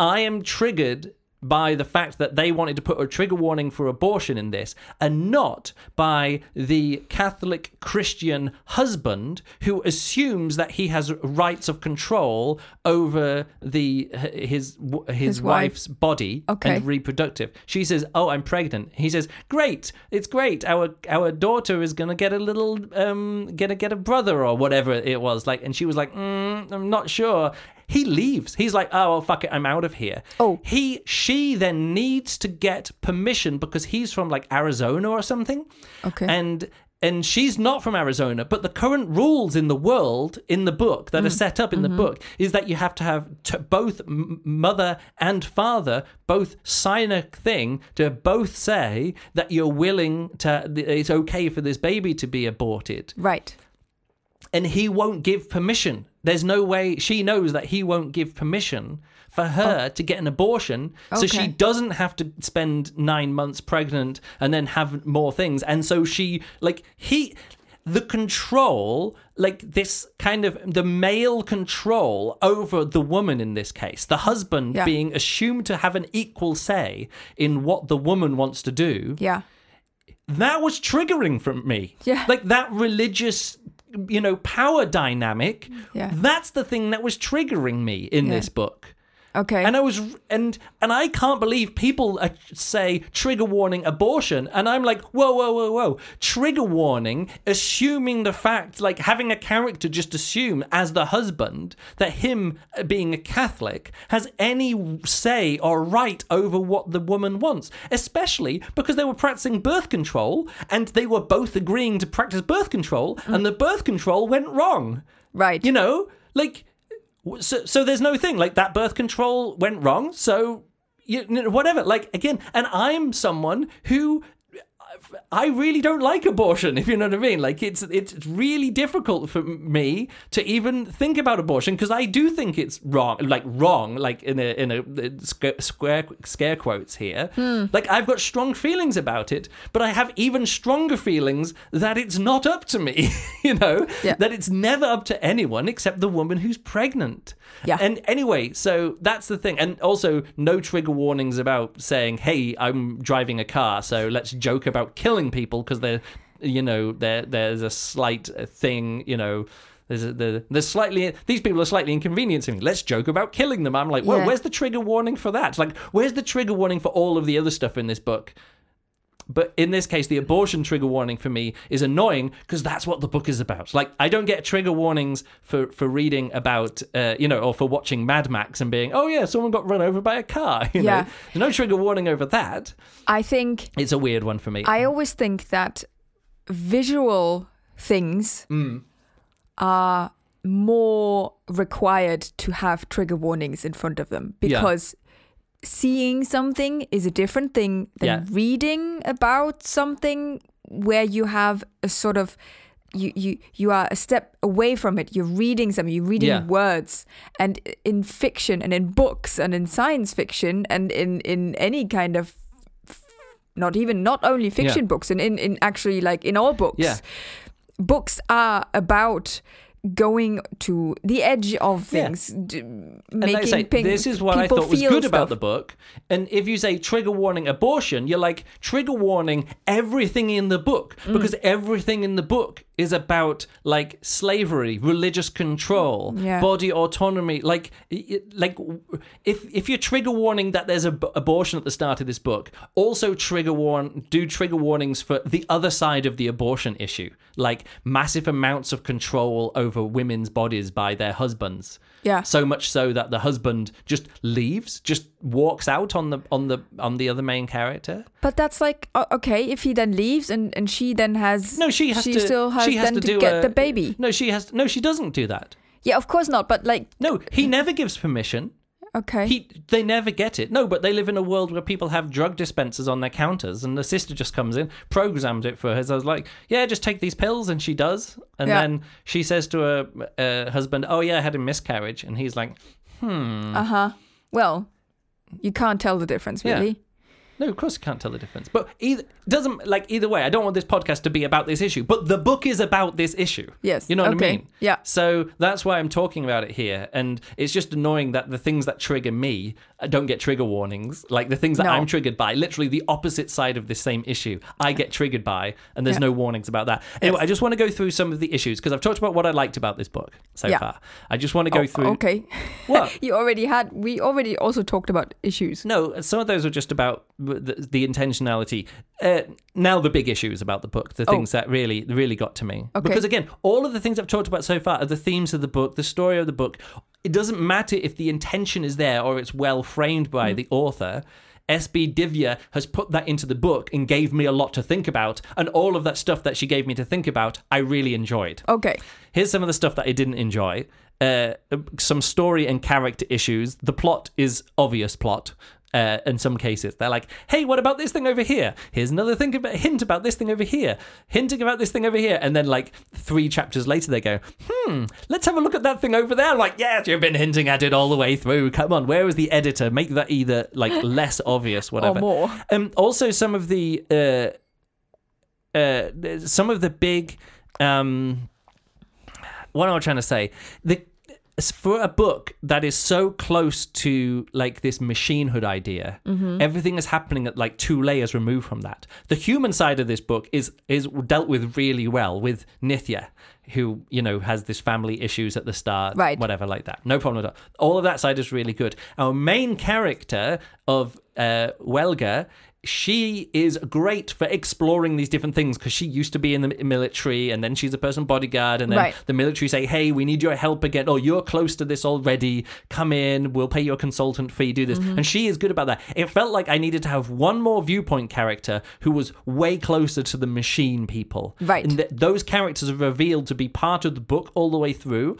I am triggered by the fact that they wanted to put a trigger warning for abortion in this and not by the Catholic Christian husband who assumes that he has rights of control over the his his, His wife. wife's body Okay. and reproductive. She says, "Oh, I'm pregnant." He says, "Great, it's great. Our our daughter is gonna get a little um gonna get a brother or whatever it was like." And she was like, mm, "I'm not sure." He leaves. He's like, "Oh, well, fuck it, I'm out of here." Oh. he she then needs to get permission because he's from like Arizona or something, Okay. and. And she's not from Arizona, but the current rules in the world, in the book, that are mm. set up in the mm-hmm. book, is that you have to have t- both m- mother and father both sign a thing to both say that you're willing to, it's okay for this baby to be aborted. right. And he won't give permission. There's no way, she knows that he won't give permission for her oh. to get an abortion. So she doesn't have to spend nine months pregnant and then have more things. And so she, like, he, the control, like this kind of the male control over the woman in this case, the husband Yeah. being assumed to have an equal say in what the woman wants to do, Yeah. that was triggering from me. Yeah. Like that religious, you know, power dynamic. Yeah. That's the thing that was triggering me in Yeah. this book. Okay. And I was and and I can't believe people uh, say trigger warning abortion. And I'm like whoa whoa whoa whoa. Trigger warning assuming the fact like having a character just assume as the husband that him uh, being a Catholic has any say or right over what the woman wants. Especially because they were practicing birth control and they were both agreeing to practice birth control and the birth control went wrong. Right. you know? Like so, so there's no thing like that birth control went wrong so you whatever like again and i'm someone who I really don't like abortion, (laughs) if you know what I mean. Like it's it's really difficult for me to even think about abortion because I do think it's wrong, like wrong, like in a in a square scare quotes here. Hmm. Like I've got strong feelings about it, but I have even stronger feelings that it's not up to me. (laughs) you know, Yeah. that it's never up to anyone except the woman who's pregnant. Yeah. And anyway, so that's the thing. And also, no trigger warnings about saying, hey, I'm driving a car, so let's joke about killing people because they're, you know, there there's a slight uh, thing, you know. There's, a, the, there's slightly these people are slightly inconveniencing me. Let's joke about killing them. I'm like, well, Yeah. where's the trigger warning for that? Like, where's the trigger warning for all of the other stuff in this book? But in this case, the abortion trigger warning for me is annoying because that's what the book is about. Like, I don't get trigger warnings for, for reading about, uh, you know, or for watching Mad Max and being, oh yeah, someone got run over by a car. (laughs) You Yeah. know, there's no trigger warning over that. I think It's a weird one for me. I always think that visual things Mm. are more required to have trigger warnings in front of them Yeah. Seeing something is a different thing than Yeah. reading about something where you have a sort of you, you you are a step away from it you're reading something you're reading Yeah. words and in fiction and in books and in science fiction and in in any kind of not even not only fiction books and in, in actually like in all books Yeah. books are about going to the edge of Yeah. things d- making like say, ping- this is what I thought was good about the book. And if you say trigger warning abortion, you're like trigger warning everything in the book Mm. because everything in the book is about like slavery, religious control, Yeah. body autonomy. Like, like if if you're trigger warning that there's a b- abortion at the start of this book, also trigger warn do trigger warnings for the other side of the abortion issue, like massive amounts of control over women's bodies by their husbands. Yeah. So much so that the husband just leaves, just walks out on the on the on the other main character. But that's like okay if he then leaves and, and she then has No, she has she to. still has she has then to, to, get a- the baby. No, she has. No, she doesn't do that. Yeah, of course not. But like No, he (laughs) never gives permission. Okay, He they never get it. No, but they live in a world where people have drug dispensers on their counters, and the sister just comes in, programs it for her. So I was like, yeah, just take these pills, and she does. And Yeah. then she says to her uh, husband, "Oh yeah, I had a miscarriage," and he's like, hmm. uh huh. Well, you can't tell the difference Yeah. No, of course you can't tell the difference. But either doesn't like either way. I don't want this podcast to be about this issue, but the book is about this issue. Yes. you know what okay. I mean. Yeah. So that's why I'm talking about it here, and it's just annoying that the things that trigger me uh, don't get trigger warnings. Like the things that No. I'm triggered by, literally the opposite side of this same issue, I get triggered by, and there's Yeah. no warnings about that. Anyway, I just want to go through some of the issues because I've talked about what I liked about this book so Yeah. far. I just want to go Oh, through. Okay. What? (laughs) you already had. We already also talked about issues. No, some of those were just about the, the intentionality. Uh, now the big issues about the book, the things that really really got to me. Oh. Okay. Because again, all of the things I've talked about so far are the themes of the book, the story of the book. It doesn't matter if the intention is there or it's well framed Mm. by the author. SB Divya has put that into the book and gave me a lot to think about, and all of that stuff that she gave me to think about, I really enjoyed. Okay. Here's some of the stuff that I didn't enjoy. Uh, some story and character issues. The plot is obvious plot. Uh, in some cases, they're like, "Hey, what about this thing over here? Here's another thing about hint about this thing over here, hinting about this thing over here." And then, like three chapters later, they go, "Hmm, let's have a look at that thing over there." I'm like, "Yes, you've been hinting at it all the way through. Come on, where was the editor? Make that either like (laughs) less obvious, whatever." Or more. Um, also, some of the uh, uh, some of the big um, what am I trying to say? The for a book that is so close to like this machinehood idea, everything is happening at like two layers removed from that. The human side of this book is is dealt with really well with Nithya, who you know has this family issues at the start, Right. Whatever, like that. No problem at all. All of that side is really good. Our main character of uh, Welga she is great for exploring these different things because she used to be in the military and then she's a person bodyguard and then Right. the military say hey we need your help again or you're close to this already. Come in. We'll pay your consultant fee. Do this. Mm-hmm. And she is good about that. It felt like i needed to have one more viewpoint character who was way closer to the machine people. Right. and th- those characters are revealed to be part of the book all the way through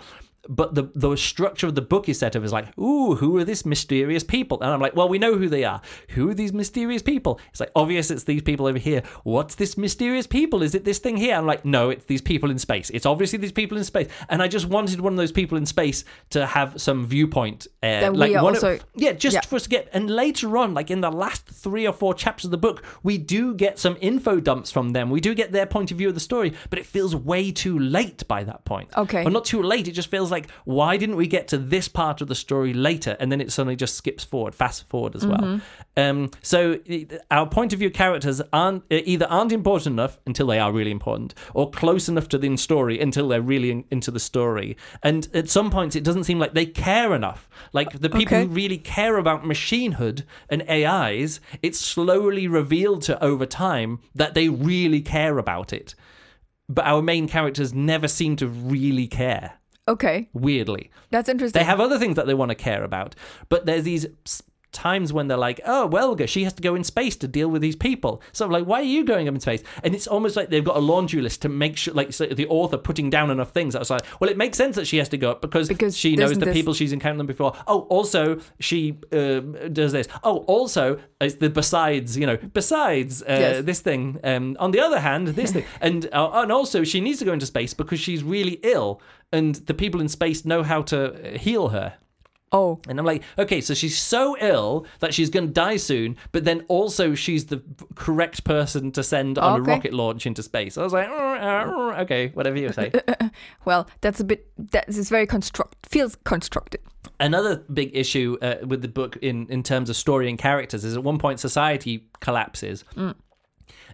but the the structure of the book is set up as like, ooh, who are these mysterious people? And I'm like, well, we know who they are. Who are these mysterious people? It's like obvious it's these people over here. What's this mysterious people? Is it this thing here? I'm like, no, it's these people in space. It's obviously these people in space. And I just wanted one of those people in space to have some viewpoint. Uh, like are one also- of, yeah, just Yeah. for us to get. And later on, like in the last three or four chapters of the book, we do get some info dumps from them. We do get their point of view of the story, but it feels way too late by that point. Okay. Or not too late. It just feels like, why didn't we get to this part of the story later? And then it suddenly just skips forward, fast forward as well. Um, so our point of view characters aren't either aren't important enough until they are really important, or close enough to the story until they're really in, into the story. And at some points, it doesn't seem like they care enough. Like the people Okay. who really care about machinehood and AIs, it's slowly revealed to over time that they really care about it. But our main characters never seem to really care. Okay, Weirdly, that's interesting. they have other things that they want to care about, but there's these times when they're like, "Oh, Welga, she has to go in space to deal with these people." So I'm like, "Why are you going up in space?" And it's almost like they've got a laundry list to make sure, like so the author putting down enough things. I was like, "Well, it makes sense that she has to go up because, Because she knows the this- people she's encountered them before." Oh, also she uh, does this. Oh, also it's the besides, you know, besides uh, Yes. this thing. Um, on the other hand, this thing, (laughs) and uh, and also she needs to go into space because she's really ill, and the people in space know how to heal her. Oh, And I'm like, okay, so she's so ill that she's going to die soon, but then also she's the correct person to send on a rocket launch into space. I was like, "Mm, uh, mm, okay, whatever you say. (laughs) well, that's a bit. That is very construct. Feels constructed. Another big issue uh, with the book in, in terms of story and characters is at one point society collapses.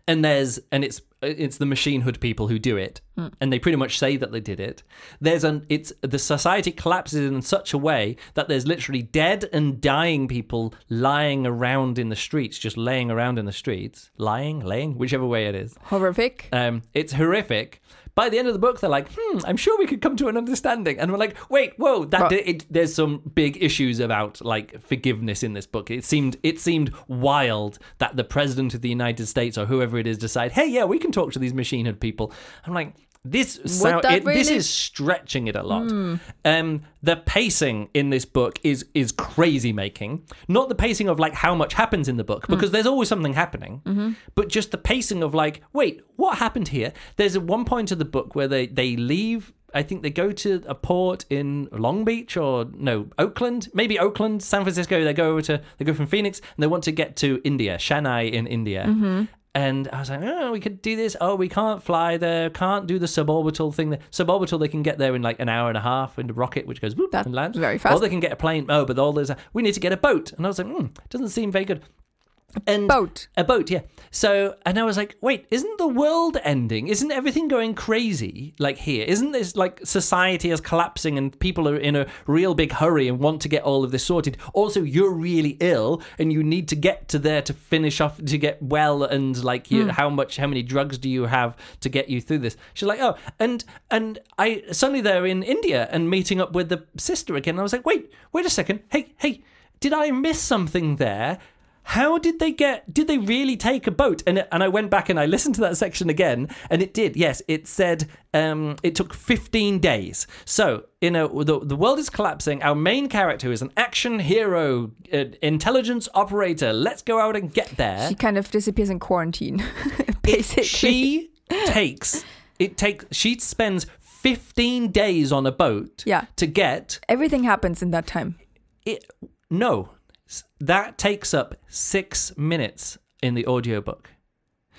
And there's and it's it's the machine hood people who do it, and they pretty much say that they did it. There's an it's the society collapses in such a way that there's literally dead and dying people lying around in the streets, just laying around in the streets, lying, laying, whichever way it is. Horrific. Um, it's horrific. By the end of the book, they're like, "Hmm, I'm sure we could come to an understanding." And we're like, "Wait, whoa, that Right. it, it, there's some big issues about like forgiveness in this book. It seemed it seemed wild that the president of the United States or whoever it is decide, "Hey, yeah, we can talk to these machine hood people." I'm like, this sound, it, this is stretching it a lot. Hmm. Um, the pacing in this book is is crazy making. Not the pacing of like how much happens in the book hmm. because there's always something happening, mm-hmm. but just the pacing of like, wait, what happened here? There's a one point of the book where they they leave. I think they go to a port in Long Beach or no Oakland, maybe Oakland, San Francisco. They go over to they go from Phoenix and they want to get to India, Chennai in India. Mm-hmm. And I was like, oh, we could do this. Oh, we can't fly there. Can't do the suborbital thing. The suborbital, they can get there in like an hour and a half in the rocket, which goes whoop That's and lands. very fast. Or they can get a plane. Oh, but all those, we need to get a boat. And I was like, hmm, doesn't seem very good. And Boat. a boat, yeah. So, and I was like, wait, isn't the world ending? Isn't everything going crazy like here? Isn't this like society is collapsing and people are in a real big hurry and want to get all of this sorted? Also, you're really ill and you need to get to there to finish off to get well and like you, hmm. how much, how many drugs do you have to get you through this? She's like, oh, and and I suddenly they're in India and meeting up with the sister again. I was like, wait, wait a second, hey, hey, did I miss something there? How did they get did they really take a boat and and I went back and I listened to that section again and it did yes it said um, it took 15 days so you know the, the world is collapsing our main character is an action hero uh, intelligence operator let's go out and get there She kind of disappears in quarantine. (laughs) Basically. she takes it takes she spends 15 days on a boat Yeah. to get Everything happens in that time. it no that takes up six minutes in the audiobook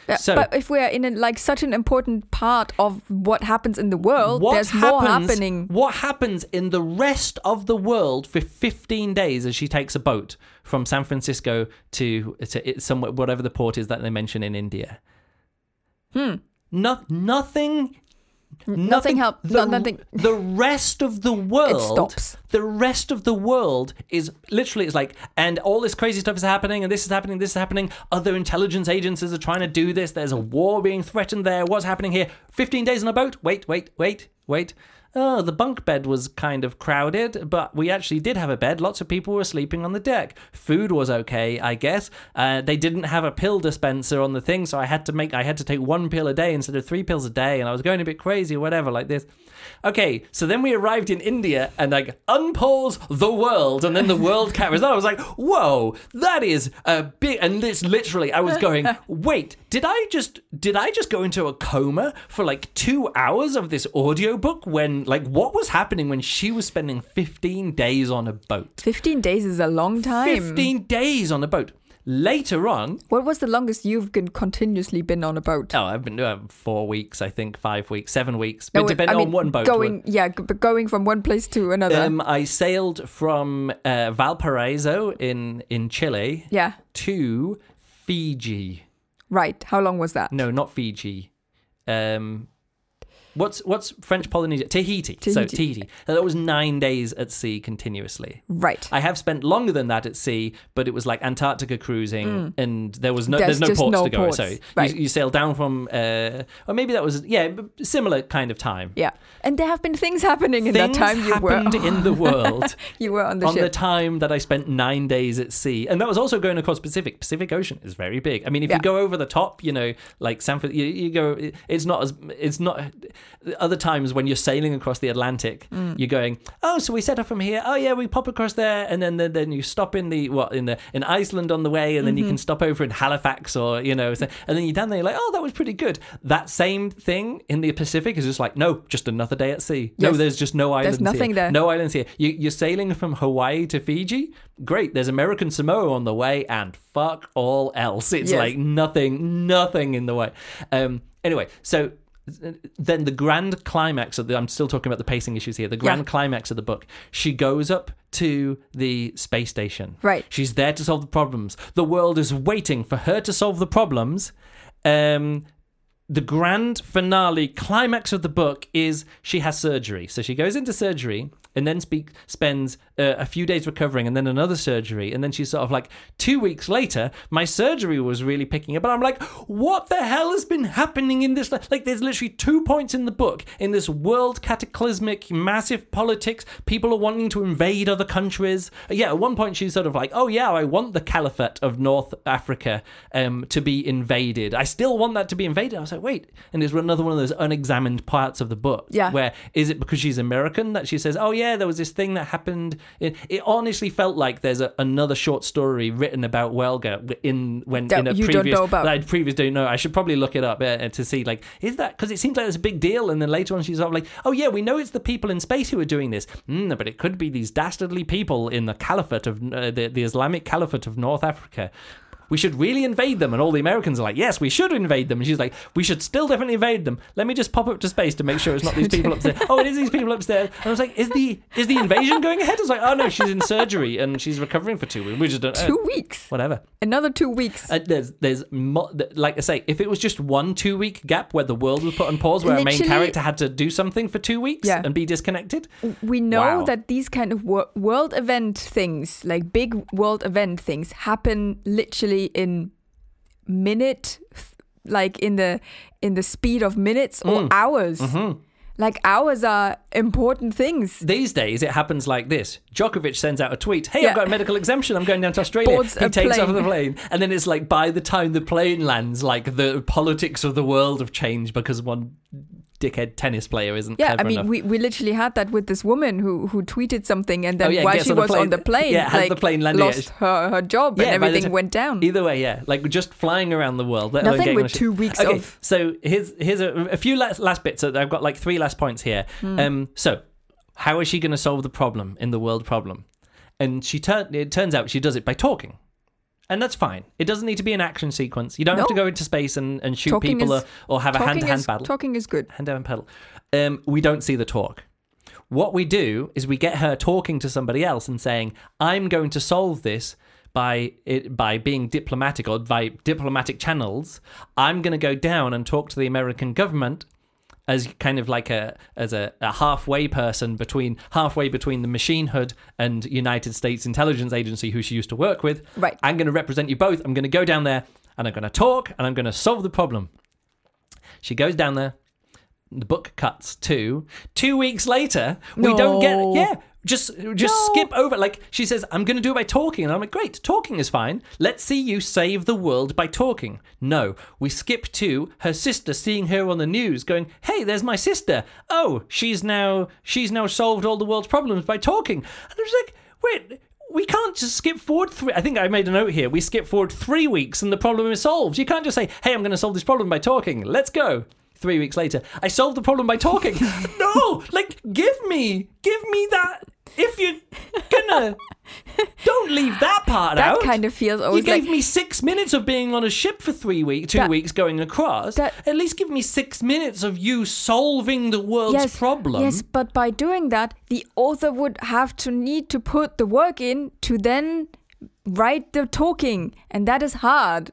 Yeah, So- but if we're in a, like such an important part of what happens in the world, there's more happening. What happens in the rest of the world for 15 days as she takes a boat from San Francisco to, to it- somewhere, whatever the port is that they mention in India? Hmm. No, nothing. Nothing help- The, no- nothing- The rest of the (laughs) world. stops. The rest of the world is literally it's like, and all this crazy stuff is happening, and this is happening, this is happening. Other intelligence agencies are trying to do this. There's a war being threatened there. What's happening here? 15 days on a boat. Wait, wait, wait, wait. Oh, the bunk bed was kind of crowded, but we actually did have a bed. Lots of people were sleeping on the deck. Food was okay, I guess. Uh, they didn't have a pill dispenser on the thing, so I had to make I had to take one pill a day instead of three pills a day, and I was going a bit crazy or whatever like this. Okay, so then we arrived in India and like unpause the world, and then the world (laughs) carries on. I was like, whoa, that is a big. And it's literally, I was going, (laughs) wait, did I just did I just go into a coma for like two hours of this audiobook when like what was happening when she was spending fifteen days on a boat? 15 days is a long time. Fifteen days on a boat. Later on, What was the longest you've been continuously been on a boat? oh, I've been doing four weeks, I think, five weeks, seven weeks, No, but depending I mean, on one boat. Going, yeah, but going from one place to another. Um, I sailed from uh, Valparaiso in in Chile yeah, to Fiji. right. How long was that? No, not Fiji. Um, what's what's French Polynesia? Tahiti. So Tahiti. Tahiti. That was nine days at sea continuously. Right. I have spent longer than that at sea, but it was like Antarctica cruising, and there was no There's there's, no ports no to go. ports, So you, right. you sail down from, uh, or maybe that was yeah, similar kind of time. Yeah, and there have been things happening in Things that time you were happened in the world. (laughs) you were on the ship. on the time that I spent nine days at sea, and that was also going across Pacific. Pacific Ocean is very big. I mean, if Yeah. you go over the top, you know, like San you, you go. It's not as it's not. Other times when you're sailing across the Atlantic, Mm. you're going, oh, so we set off from here. Oh yeah, we pop across there, and then then, then you stop in the what in the in Iceland on the way, and then you Mm-hmm. can stop over in Halifax or you know, so- and then you're down there, you're like, oh, that was pretty good. That same thing in the Pacific is just like, no, just another day at sea. No, there's just no islands. There's nothing here. there. No islands here. You, you're sailing from Hawaii to Fiji. Great. There's American Samoa on the way, and fuck all else. It's Yes. like nothing, nothing in the way. Um. Anyway, so then the grand climax of the I'm still talking about the pacing issues here. The grand Yeah. climax of the book. She goes up to the space station. Right. She's there to solve the problems. The world is waiting for her to solve the problems. Um the grand finale climax of the book is she has surgery. So she goes into surgery and then speak, spends uh, a few days recovering and then another surgery. And then she's sort of like, two weeks later, my surgery was really picking up. And I'm like, what the hell has been happening in this? Like, there's literally two points in the book in this world cataclysmic, massive politics. People are wanting to invade other countries. Yeah, at one point she's sort of like, oh, yeah, I want the caliphate of North Africa um, to be invaded. I still want that to be invaded. I was like, wait. And there's another one of those unexamined parts of the book. Yeah. Where is it because she's American that she says, oh, yeah, there was this thing that happened. It, it honestly felt like there's a, another short story written about Welga in when That in a you don't previous know about. that I previously don't know. I should probably look it up uh, to see like is that because it seems like it's a big deal, and then later on she's sort of like, oh yeah, we know it's the people in space who are doing this, mm, but it could be these dastardly people in the caliphate of uh, the, the Islamic caliphate of North Africa. We should really invade them, and all the Americans are like, "Yes, we should invade them." And she's like, "We should still definitely invade them. Let me just pop up to space to make sure it's not these people upstairs." (laughs) oh, it is these people upstairs. And I was like, "Is the is the invasion going ahead?" I was like, "Oh no, she's in surgery and she's recovering for two weeks. We just don't know. Two weeks. Whatever." Another two weeks. Uh, there's there's mo- like I say, if it was just one two week gap where the world was put on pause, where a main character had to do something for two weeks Yeah. and be disconnected, we know Wow. that these kind of wor- world event things, like big world event things, happen literally in minute, like in the in the speed of minutes or Mm. hours. Mm-hmm. Like hours are important things. these days it happens like this: Djokovic sends out a tweet, "Hey, Yeah. I've got a medical exemption. I'm going down to Australia." Boards he takes off the plane, and then it's like by the time the plane lands, like the politics of the world have changed because one dickhead tennis player isn't Yeah, I mean, enough. we, we literally had that with this woman who who tweeted something, and then Oh, yeah, while she on was plane- on the plane, yeah, like, the plane landed, lost her, her job Yeah, and everything went down. Either way, yeah, like just flying around the world. Nothing with two weeks okay, of so here's here's a, a few last, last bits. So I've got like three last points here. Hmm. Um, so how is she going to solve the problem in the world problem? And she turn it turns out she does it by talking. And that's fine. It doesn't need to be an action sequence. You don't have to go into space and, and shoot Talking people is- or, or have a hand to hand battle. talking is good. hand to hand battle. Um, we don't see the talk. What we do is we get her talking to somebody else and saying, "I'm going to solve this by it, by being diplomatic or by diplomatic channels. I'm going to go down and talk to the American government." As kind of like a as a, a halfway person between halfway between the machine hood and United States intelligence agency who she used to work with. Right. I'm going to represent you both. I'm going to go down there and I'm going to talk and I'm going to solve the problem. She goes down there. The book cuts to two weeks later. We don't get No. yeah. Just just No. skip over. Like she says, I'm going to do it by talking, and I'm like, great, talking is fine. Let's see you save the world by talking. No, we skip to her sister seeing her on the news, going, "Hey, there's my sister. Oh, she's now she's now solved all the world's problems by talking." And I was like, wait. We can't just skip forward three. I think I made a note here. We skip forward three weeks and the problem is solved. You can't just say, "Hey, I'm going to solve this problem by talking. Let's go." Three weeks later, I solved the problem by talking. (laughs) no, like give me, give me that. If you're gonna, (laughs) don't leave that part That out. kind of feels You gave like me six minutes of being on a ship for three weeks, two That- weeks going across. that- At least give me six minutes of you solving the world's yes, problem. Yes, but by doing that, the author would have to need to put the work in to then write the talking, and that is hard.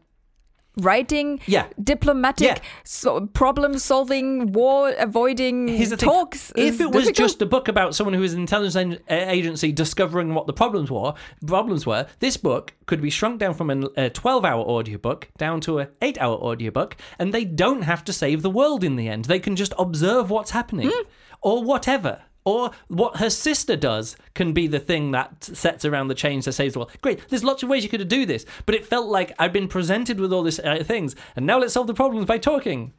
Writing Yeah. diplomatic, Yeah. so problem solving, war avoiding talks. If it was difficult. just a book about someone who is an intelligence agency discovering what the problems were, problems were, this book could be shrunk down from a 12-hour audiobook down to an 8-hour audiobook, and they don't have to save the world in the end. They can just observe what's happening Hmm. or whatever. Or what her sister does can be the thing that sets around the change that saves the world. Great, there's lots of ways you could do this, but it felt like I've been presented with all these uh, things, and now let's solve the problems by talking.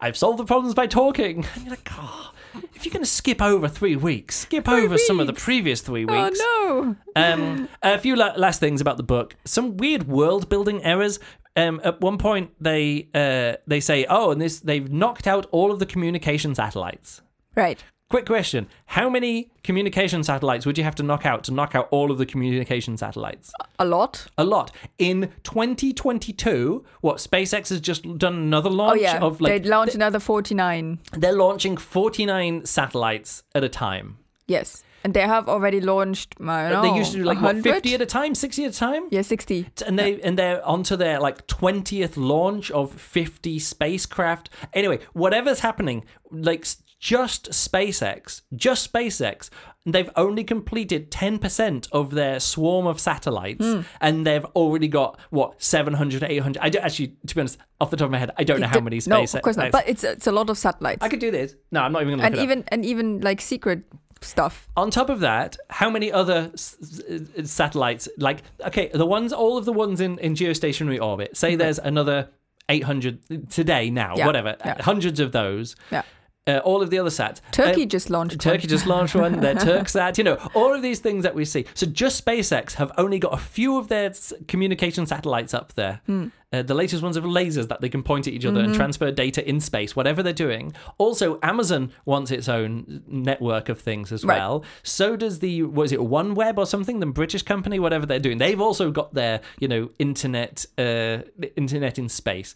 I've solved the problems by talking. And (laughs) you're like, oh, if you're going to skip over three weeks, skip over some of the previous three weeks. Oh, no! Um, a few la- last things about the book. Some weird world building errors. Um, at one point, they uh, they say, "Oh, and this they've knocked out all of the communication satellites." Right. Quick question: How many communication satellites would you have to knock out to knock out all of the communication satellites? A lot. A lot. In 2022, what SpaceX has just done another launch Oh launch yeah, of like they'd launch another forty-nine. they're launching 49 satellites at a time. Yes, and they have already launched. I don't know, they used to do like what 100? 50 at a time, 60 at a time. Yeah, sixty. And they and they're onto their like 20th launch of 50 spacecraft. Anyway, whatever's happening, like just SpaceX, just SpaceX, they've only completed 10% of their swarm of satellites hmm. and they've already got what 700 800 I don't, actually to be honest off the top of my head I don't know how many No, SpaceX of course not. But it's it's a lot of satellites, I could do this. No, I'm not even going to and even and even like secret stuff. on top of that, how many other s- s- uh, satellites? Like, okay, the ones, all of the ones in, in geostationary orbit. Say hmm. there's another 800 today, now, Yeah, whatever, yeah. hundreds of those. Yeah. Uh, all of the other sats. Turkey Uh, just launched. Turkey one. just launched one. They're (laughs) Turksat. You know, all of these things that we see. So just SpaceX have only got a few of their s- communication satellites up there. Hmm. Uh, the latest ones have lasers that they can point at each other and transfer data in space, whatever they're doing. Also, Amazon wants its own network of things as Right. well. So does the was it OneWeb or something? The British company, whatever they're doing, they've also got their you know internet uh, internet in space.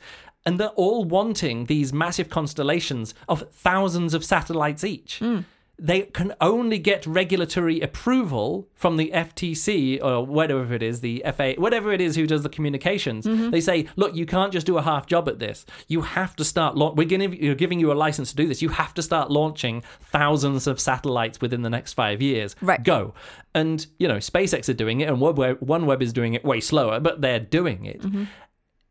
And they're all wanting these massive constellations of thousands of satellites each. Hmm. They can only get regulatory approval from the FTC or whatever it is, the FA, whatever it is who does the communications. Mm-hmm. They say, look, you can't just do a half job at this. You have to start. La- we're giving you're giving you a license to do this. You have to start launching thousands of satellites within the next five years. Right. Go. And you know, SpaceX are doing it, and OneWeb, OneWeb is doing it way slower, but they're doing it. Mm-hmm.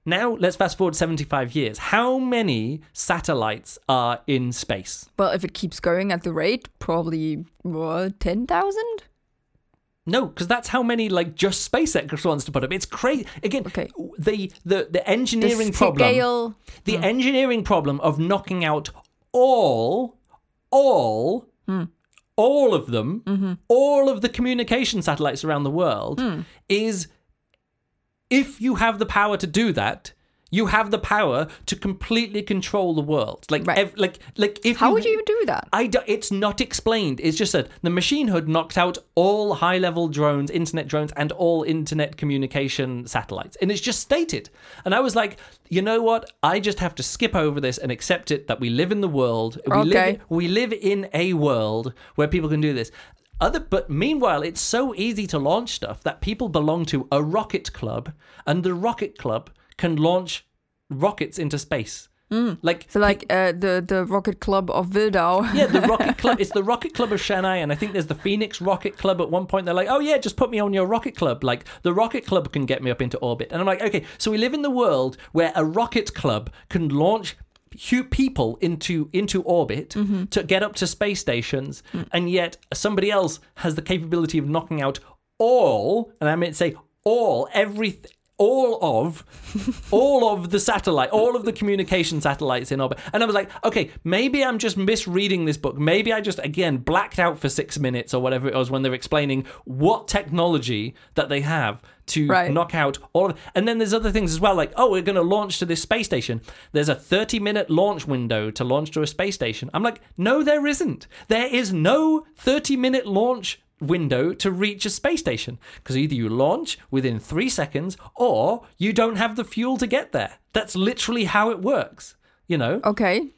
Now let's fast forward 75 years. How many satellites are in space? Well, if it keeps going at the rate, probably ten thousand. No, because that's how many like just SpaceX wants to put up. It's crazy. Again, Okay. the the the engineering the problem, the hmm. engineering problem of knocking out all, all, hmm. all of them, mm-hmm. all of the communication satellites around the world hmm. is if you have the power to do that. You have the power to completely control the world, like, Right. ev- like, like. If How you, would you do that? I do, it's not explained. It's just said the machine hood knocked out all high level drones, internet drones, and all internet communication satellites. And it's just stated. And I was like, you know what? I just have to skip over this and accept it that we live in the world. We, Okay. live, we live in a world where people can do this. Other, but meanwhile, it's so easy to launch stuff that people belong to a rocket club, and the rocket club can launch rockets into space. Like So like uh, the the rocket club of Wildau. yeah, the (laughs) Rocket Club. It's the Rocket Club of Shanghai, and I think there's the Phoenix Rocket Club. At one point, they're like, "Oh yeah, just put me on your Rocket Club." Like the Rocket Club can get me up into orbit, and I'm like, "Okay." So we live in the world where a rocket club can launch people into into orbit mm-hmm. to get up to space stations, mm. and yet somebody else has the capability of knocking out all, and I meant to say all, every, all of, (laughs) all of the satellite, all of the communication satellites in orbit. And I was like, okay, maybe I'm just misreading this book. Maybe I just again blacked out for six minutes or whatever it was when they're explaining what technology that they have to Right. knock out all of and then there's other things as well like oh we're going to launch to this space station. There's a 30 minute launch window to launch to a space station. I'm like no there isn't. There is no 30 minute launch window to reach a space station because either you launch within 3 seconds or you don't have the fuel to get there. That's literally how it works you know? Okay.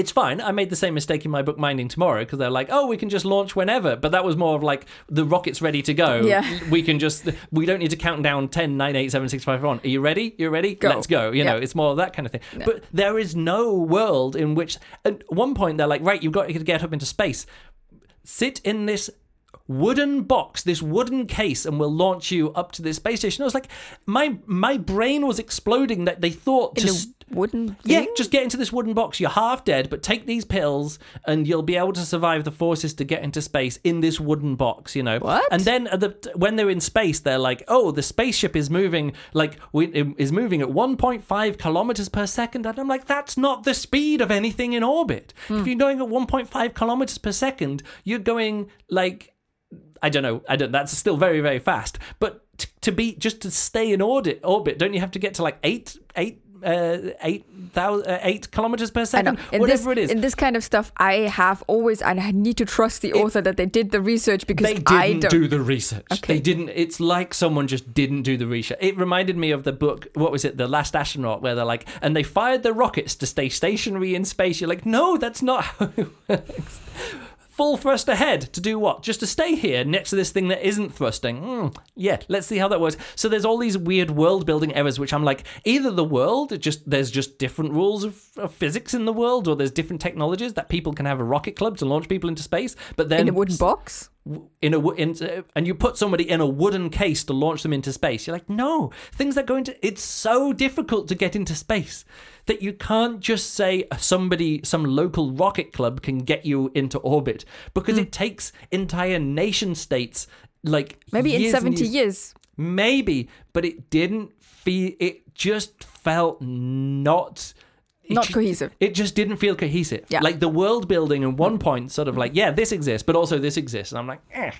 It's fine. I made the same mistake in my book Minding Tomorrow because they're like, oh, we can just launch whenever. But that was more of like the rocket's ready to go. Yeah. We can just we don't need to count down 10, 9, 8, 7, 6, 5, 1. Are you ready? You're ready? Go. Let's go. You know, it's more of that kind of thing. But there is no world in which at one point they're like, right, you've got to get up into space. Sit in this wooden box, this wooden case, and we'll launch you up to this space station. I was like, my my brain was exploding that they thought In a wooden yeah, thing? just get into this wooden box. You're half dead, but take these pills and you'll be able to survive the forces to get into space in this wooden box, you know. What? And then the, when they're in space, they're like, "Oh, the spaceship is moving like we- is moving at 1.5 kilometers per second. And I'm like, "That's not the speed of anything in orbit. If hmm. you're going at 1.5 kilometers per second, you're going like I don't know. I don't. That's still very very fast. But t- to be just to stay in orbit, orbit, don't you have to get to like eight eight uh, eight thousand uh, eight kilometers per second, In whatever this, it is. In this kind of stuff, I have always, and I need to trust the author that they did the research because they didn't do the research. Okay. They didn't. It's like someone just didn't do the research. It reminded me of the book. What was it? The Last Astronaut, where they're like, and they fired the rockets to stay stationary in space. You're like, no, that's not how it works. Full thrust ahead to do what? Just to stay here next to this thing that isn't thrusting. Hmm, yeah, let's see how that works. So there's all these weird world building errors, which I'm like, either the world, it just there's just different rules of, of physics in the world, or there's different technologies that people can have a rocket club to launch people into space. But then in a wooden box. In a in, uh, and you put somebody in a wooden case to launch them into space. You're like, no, things that go into it's so difficult to get into space that you can't just say somebody, some local rocket club can get you into orbit because Hmm. it takes entire nation states like Maybe in 70 years- years. maybe, but it didn't feel. It just felt not. Not cohesive. It just didn't feel cohesive. Yeah. Like the world building at one point, sort of like, yeah, this exists, but also this exists. And I'm like, eh.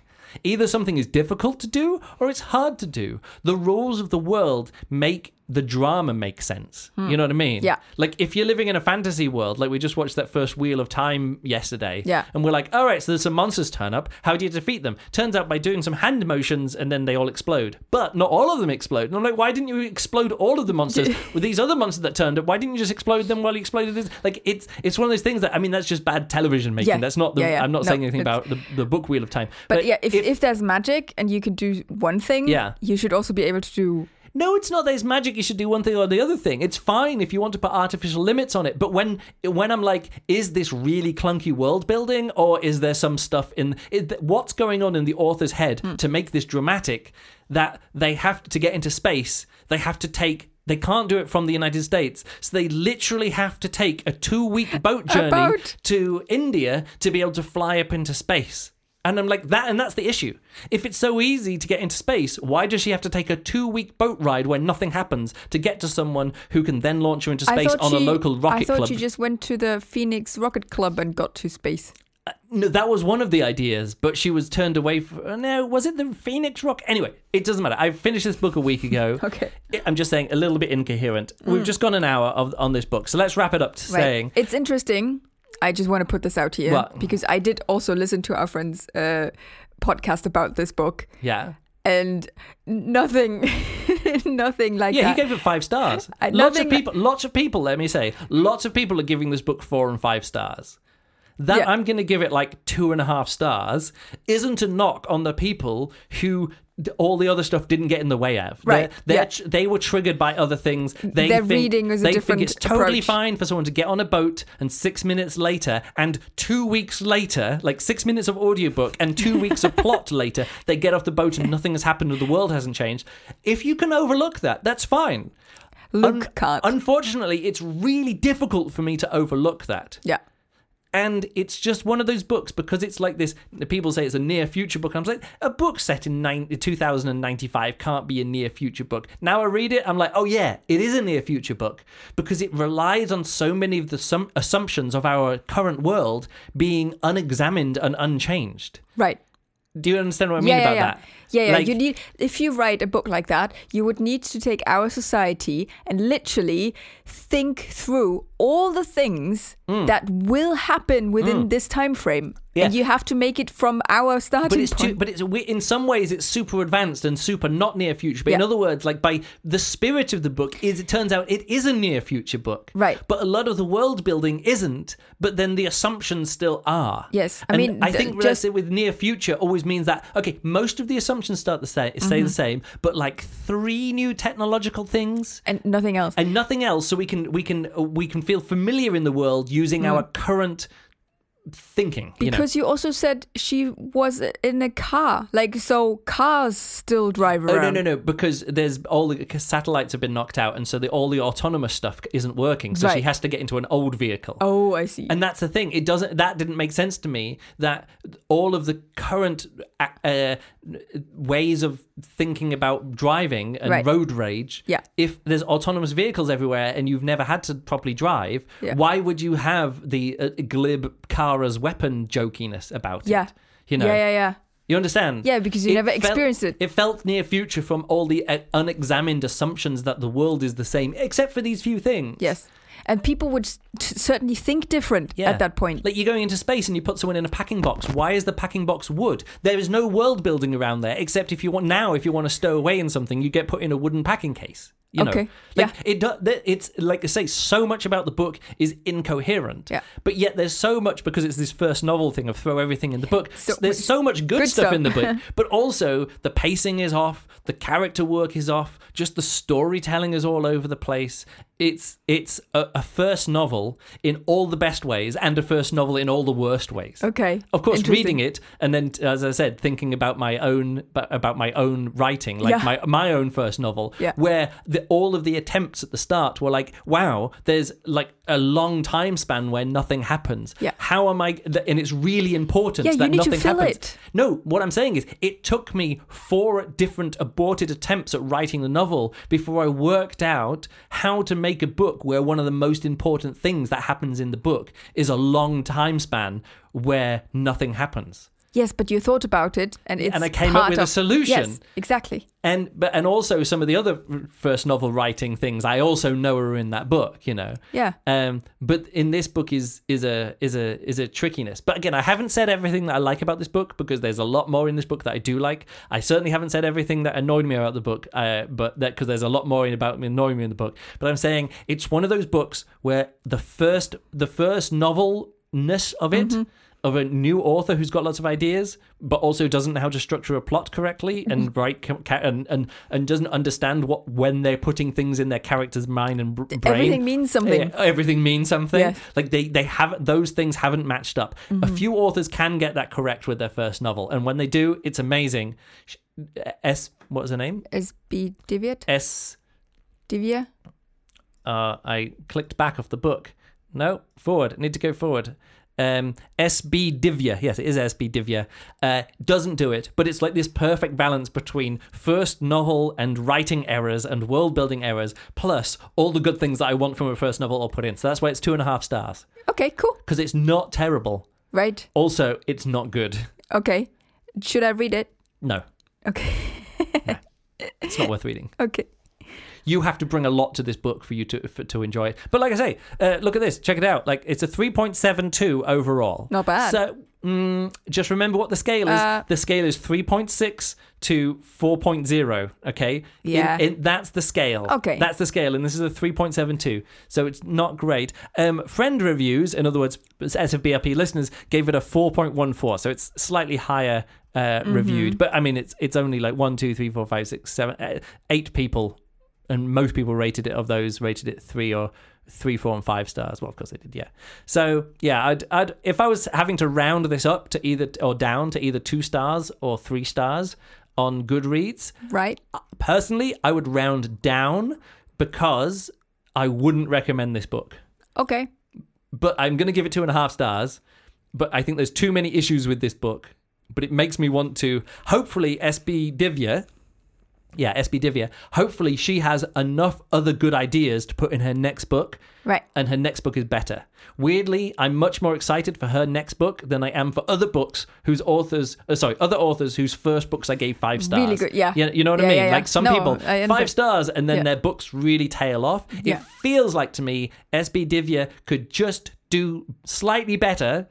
Either something is difficult to do or it's hard to do. The rules of the world make the drama makes sense. You know what I mean? Hmm. Yeah. Like if you're living in a fantasy world, like we just watched that first Wheel of Time yesterday. Yeah. And we're like, all right, so there's some monsters turn up. How do you defeat them? Turns out by doing some hand motions and then they all explode. But not all of them explode. And I'm like, why didn't you explode all of the monsters (laughs) with these other monsters that turned up? Why didn't you just explode them while you exploded this? Like it's it's one of those things that I mean that's just bad television making. Yeah. That's not the Yeah, yeah. I'm not No, saying anything about the, the book Wheel of Time. But, yeah, if, if there's magic and you can do one thing, Yeah. you should also be able to do. No, it's not. There's magic. You should do one thing or the other thing. It's fine if you want to put artificial limits on it. But when when I'm like, is this really clunky world building, or is there some stuff in it, what's going on in the author's head hmm. to make this dramatic that they have to get into space? They have to take. They can't do it from the United States, so they literally have to take a two-week boat (laughs) journey boat. to India to be able to fly up into space. And I'm like that, and that's the issue. If it's so easy to get into space, why does she have to take a two-week boat ride where nothing happens to get to someone who can then launch her into space on she, a local rocket club? I thought club? she just went to the Phoenix Rocket Club and got to space. Uh, no, that was one of the ideas, but she was turned away. For, uh, no, was it the Phoenix Rock? Anyway, it doesn't matter. I finished this book a week ago. (laughs) Okay. I'm just saying a little bit incoherent. We've mm. just gone an hour of, on this book, so let's wrap it up to Right. saying It's interesting. I just want to put this out here What? because I did also listen to our friend's uh, podcast about this book, yeah. and nothing, (laughs) nothing like that. Yeah, that. he gave it five stars. I- lots of people, lots of people. Let me say, lots of people are giving this book four and five stars. That Yeah. I'm going to give it like two and a half stars isn't a knock on the people who all the other stuff didn't get in the way of. Right, They're, they're yeah. they were triggered by other things. They Their think, reading is a they different think it's totally approach. fine for someone to get on a boat and six minutes later and two weeks later, like six minutes of audiobook and two (laughs) weeks of plot later, they get off the boat and nothing has happened or the world hasn't changed. If you can overlook that, that's fine. Luke Un- can't. Unfortunately, it's really difficult for me to overlook that. yeah. And it's just one of those books because it's like this. People say it's a near future book. I'm like, a book set in nine, 2095 can't be a near future book. Now I read it, I'm like, oh yeah, it is a near future book because it relies on so many of the sum- assumptions of our current world being unexamined and unchanged. Right. Do you understand what I mean yeah, about yeah, yeah. that? Yeah, yeah. Like- you need if you write a book like that, you would need to take our society and literally think through all the things Mm. that will happen within this time frame. Yeah. And you have to make it from our starting but it's point. too, but it's we- in some ways it's super advanced and super not near future. But in other words, like by the spirit of the book is it turns out it is a near future book, Right. But a lot of the world building isn't. But then the assumptions still are. Yes, I And mean, I th- think just- with near future always means that okay, most of the assumptions start the same, stay Mm-hmm. the same, but like three new technological things and nothing else. and nothing else, so we can we can we can feel familiar in the world using our current thinking. you know? because you, also said she was in a car. Like so cars still drive around Oh no no no! Because there's all the satellites have been knocked out, and so the, all the autonomous stuff isn't working. So she has to get into an old vehicle. Oh, I see. And that's the thing. It doesn't. That didn't make sense to me. That all of the current uh, uh, ways of thinking about driving and Right. road rage. Yeah. If there's autonomous vehicles everywhere and you've never had to properly drive, Yeah. why would you have the uh, glib car as weapon jokiness about Yeah. it? You know. yeah, yeah, yeah. You understand? Yeah, because you It never felt- experienced it. It felt near future from all the uh, unexamined assumptions that the world is the same, except for these few things. Yes. And people would t- certainly think different Yeah. at that point. Like you're going into space and you put someone in a packing box. Why is the packing box wood? There is no world building around there, except if you want now, if you want to stow away in something, you get put in a wooden packing case. You know, Okay, like yeah. it. do- It's like I say, so much about the book is incoherent. Yeah. But yet there's so much because it's this first novel thing of throw everything in the book. So- there's so much good, good stuff, stuff. in the book, (laughs) but also the pacing is off, the character work is off, just the storytelling is all over the place. It's it's a, a first novel in all the best ways and a first novel in all the worst ways. Okay. Of course, reading it and then, as I said, thinking about my own about my own writing, like Yeah. my my own first novel, Yeah. where the, all of the attempts at the start were like, wow, there's like a long time span where nothing happens. Yeah. How am I? And it's really important Yeah, you that nothing fill happens. it. No, what I'm saying is, it took me four different aborted attempts at writing the novel before I worked out how to make a book where one of the most important things that happens in the book is a long time span where nothing happens. Yes, but you thought about it, and it's and I came up with a solution. Yes, exactly. And but and also some of the other first novel writing things I also know are in that book, you know. Yeah. Um, but in this book is is a is a is a trickiness. But again, I haven't said everything that I like about this book because there's a lot more in this book that I do like. I certainly haven't said everything that annoyed me about the book, uh, but that because there's a lot more in about me annoying me in the book. But I'm saying it's one of those books where the first the first novelness of it. Of a new author who's got lots of ideas, but also doesn't know how to structure a plot correctly mm-hmm. and write and, and and doesn't understand what when they're putting things in their character's mind and br- brain. Everything means something. Everything means something. Yes. Like they they have those things haven't matched up. A mm-hmm. few authors can get that correct with their first novel, and when they do, it's amazing. Eh, S what was her name? SB Diviet? S. Divya? Uh, I clicked back off the book. No, forward. I need to go forward. Um, SB Divya, yes, it is SB Divya, uh, doesn't do it, but it's like this perfect balance between first novel and writing errors and world building errors, plus all the good things that I want from a first novel all put in. So that's why it's two and a half stars. Okay, cool. because it's not terrible. Right. Also, it's not good. Okay. Should I read it? No, Okay. it's not worth reading. (laughs) Okay. You have to bring a lot to this book for you to for, to enjoy it. But like I say, uh, look at this. Check it out. Like it's a three point seven two overall. Not bad. So mm, just remember what the scale is. Uh, the scale is three point six to four point zero. Okay. Yeah. in- that's the scale. Okay. That's the scale, and this is a three point seven two. So it's not great. Um, friend reviews, in other words, SFBRP listeners gave it a four point one four. So it's slightly higher. Uh, Mm-hmm. reviewed, but I mean, it's it's only like one, two, three, four, five, six, seven, uh, eight people and most people rated it of those rated it three or three, four, and five stars. Well, of course they did, yeah. So yeah, I'd, I'd if I was having to round this up to either or down to either two stars or three stars on Goodreads, Right. personally, I would round down because I wouldn't recommend this book. Okay. But I'm going to give it two and a half stars. But I think there's too many issues with this book. But it makes me want to. Hopefully, SB Divya, yeah, SB Divya, hopefully she has enough other good ideas to put in her next book Right. and her next book is better. Weirdly, I'm much more excited for her next book than I am for other books whose authors, uh, sorry, other authors whose first books I gave five stars. Really good, yeah. You, you know what I mean? yeah, yeah. Like some No, people, five stars, and then Yeah. their books really tail off. Yeah. It feels like to me, SB Divya could just do slightly better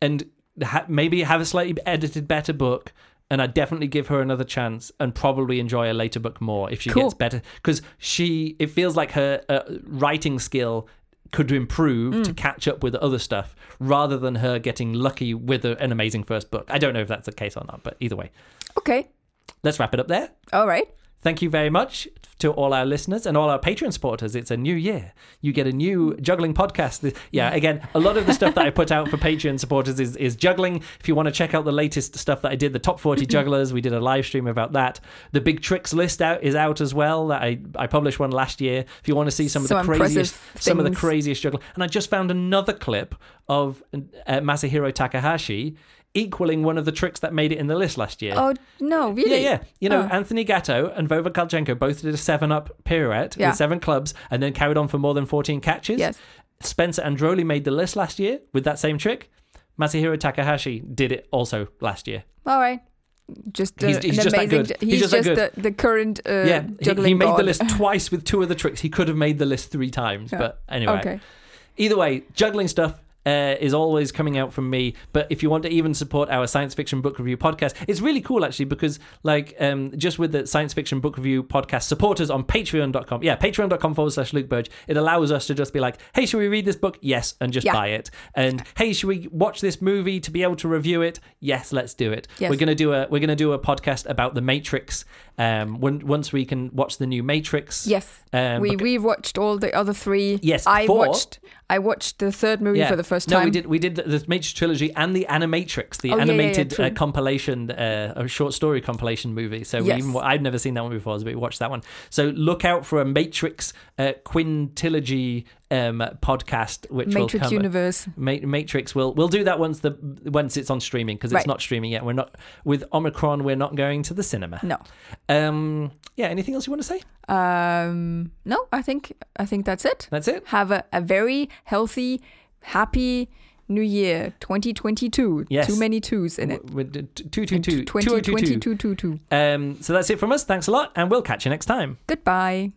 and ha- maybe have a slightly edited better book. And I'd definitely give her another chance and probably enjoy a later book more if she Cool. gets better. Because she, it feels like her uh, writing skill could improve Mm. to catch up with other stuff rather than her getting lucky with a, an amazing first book. I don't know if that's the case or not, but either way. Okay. Let's wrap it up there. All right. Thank you very much to all our listeners and all our Patreon supporters. It's a new year. You get a new juggling podcast. Yeah, again, a lot of the stuff that I put out for Patreon supporters is, is juggling. If you want to check out the latest stuff that I did, the top 40 jugglers, we did a live stream about that. The big tricks list out is out as well. That I, I published one last year. If you want to see some of Some the craziest some of the craziest juggling. And I just found another clip of uh, Masahiro Takahashi equaling one of the tricks that made it in the list last year. Oh no, really? Yeah, yeah. You know, Oh. Anthony Gatto and Vova Galchenko both did a seven up pirouette Yeah. with seven clubs and then carried on for more than 14 catches. Yes. Spencer Androli made the list last year with that same trick. Masahiro Takahashi did it also last year. All right. Just uh, He's- he's an just amazing. good. He's, He's just just the, the current uh, yeah, he, juggling he made the list (laughs) twice with two of the tricks. He could have made the list three times, Yeah. but anyway. Okay. Either way, juggling stuff uh, is always coming out from me. But if you want to even support our science fiction book review podcast, it's really cool actually because, like, um, just with the science fiction book review podcast supporters on patreon.com, yeah, patreon.com forward slash Luke Burrage, it allows us to just be like, hey, should we read this book? Yes, and just Yeah. buy it. And hey, should we watch this movie to be able to review it? Yes, let's do it. Yes. We're gonna do a we're gonna do a podcast about the Matrix. Um, when, once we can watch the new Matrix. Yes. Um, we watched all the other three. Yes, I four. watched. I watched the third movie for the first time. no, we did. We did the, the Matrix trilogy and the Animatrix, the Oh, yeah, yeah, yeah, animated uh, compilation, uh, a short story compilation movie. So we Yes. even I've never seen that one before, but we watched that one. So look out for a Matrix uh, quintilogy um, podcast, which will Matrix come. Universe. Ma- Matrix. We'll we'll do that once the once it's on streaming because it's Right. not streaming yet. We're not with Omicron. We're not going to the cinema. No. Um. Yeah. Anything else you want to say? Um. No. I think I think that's it. That's it. Have a, a very healthy, happy New Year 2022. Yes. Too many twos in it. With two two two two 20, two two two. 22, 22. Um. So that's it from us. Thanks a lot, and we'll catch you next time. Goodbye.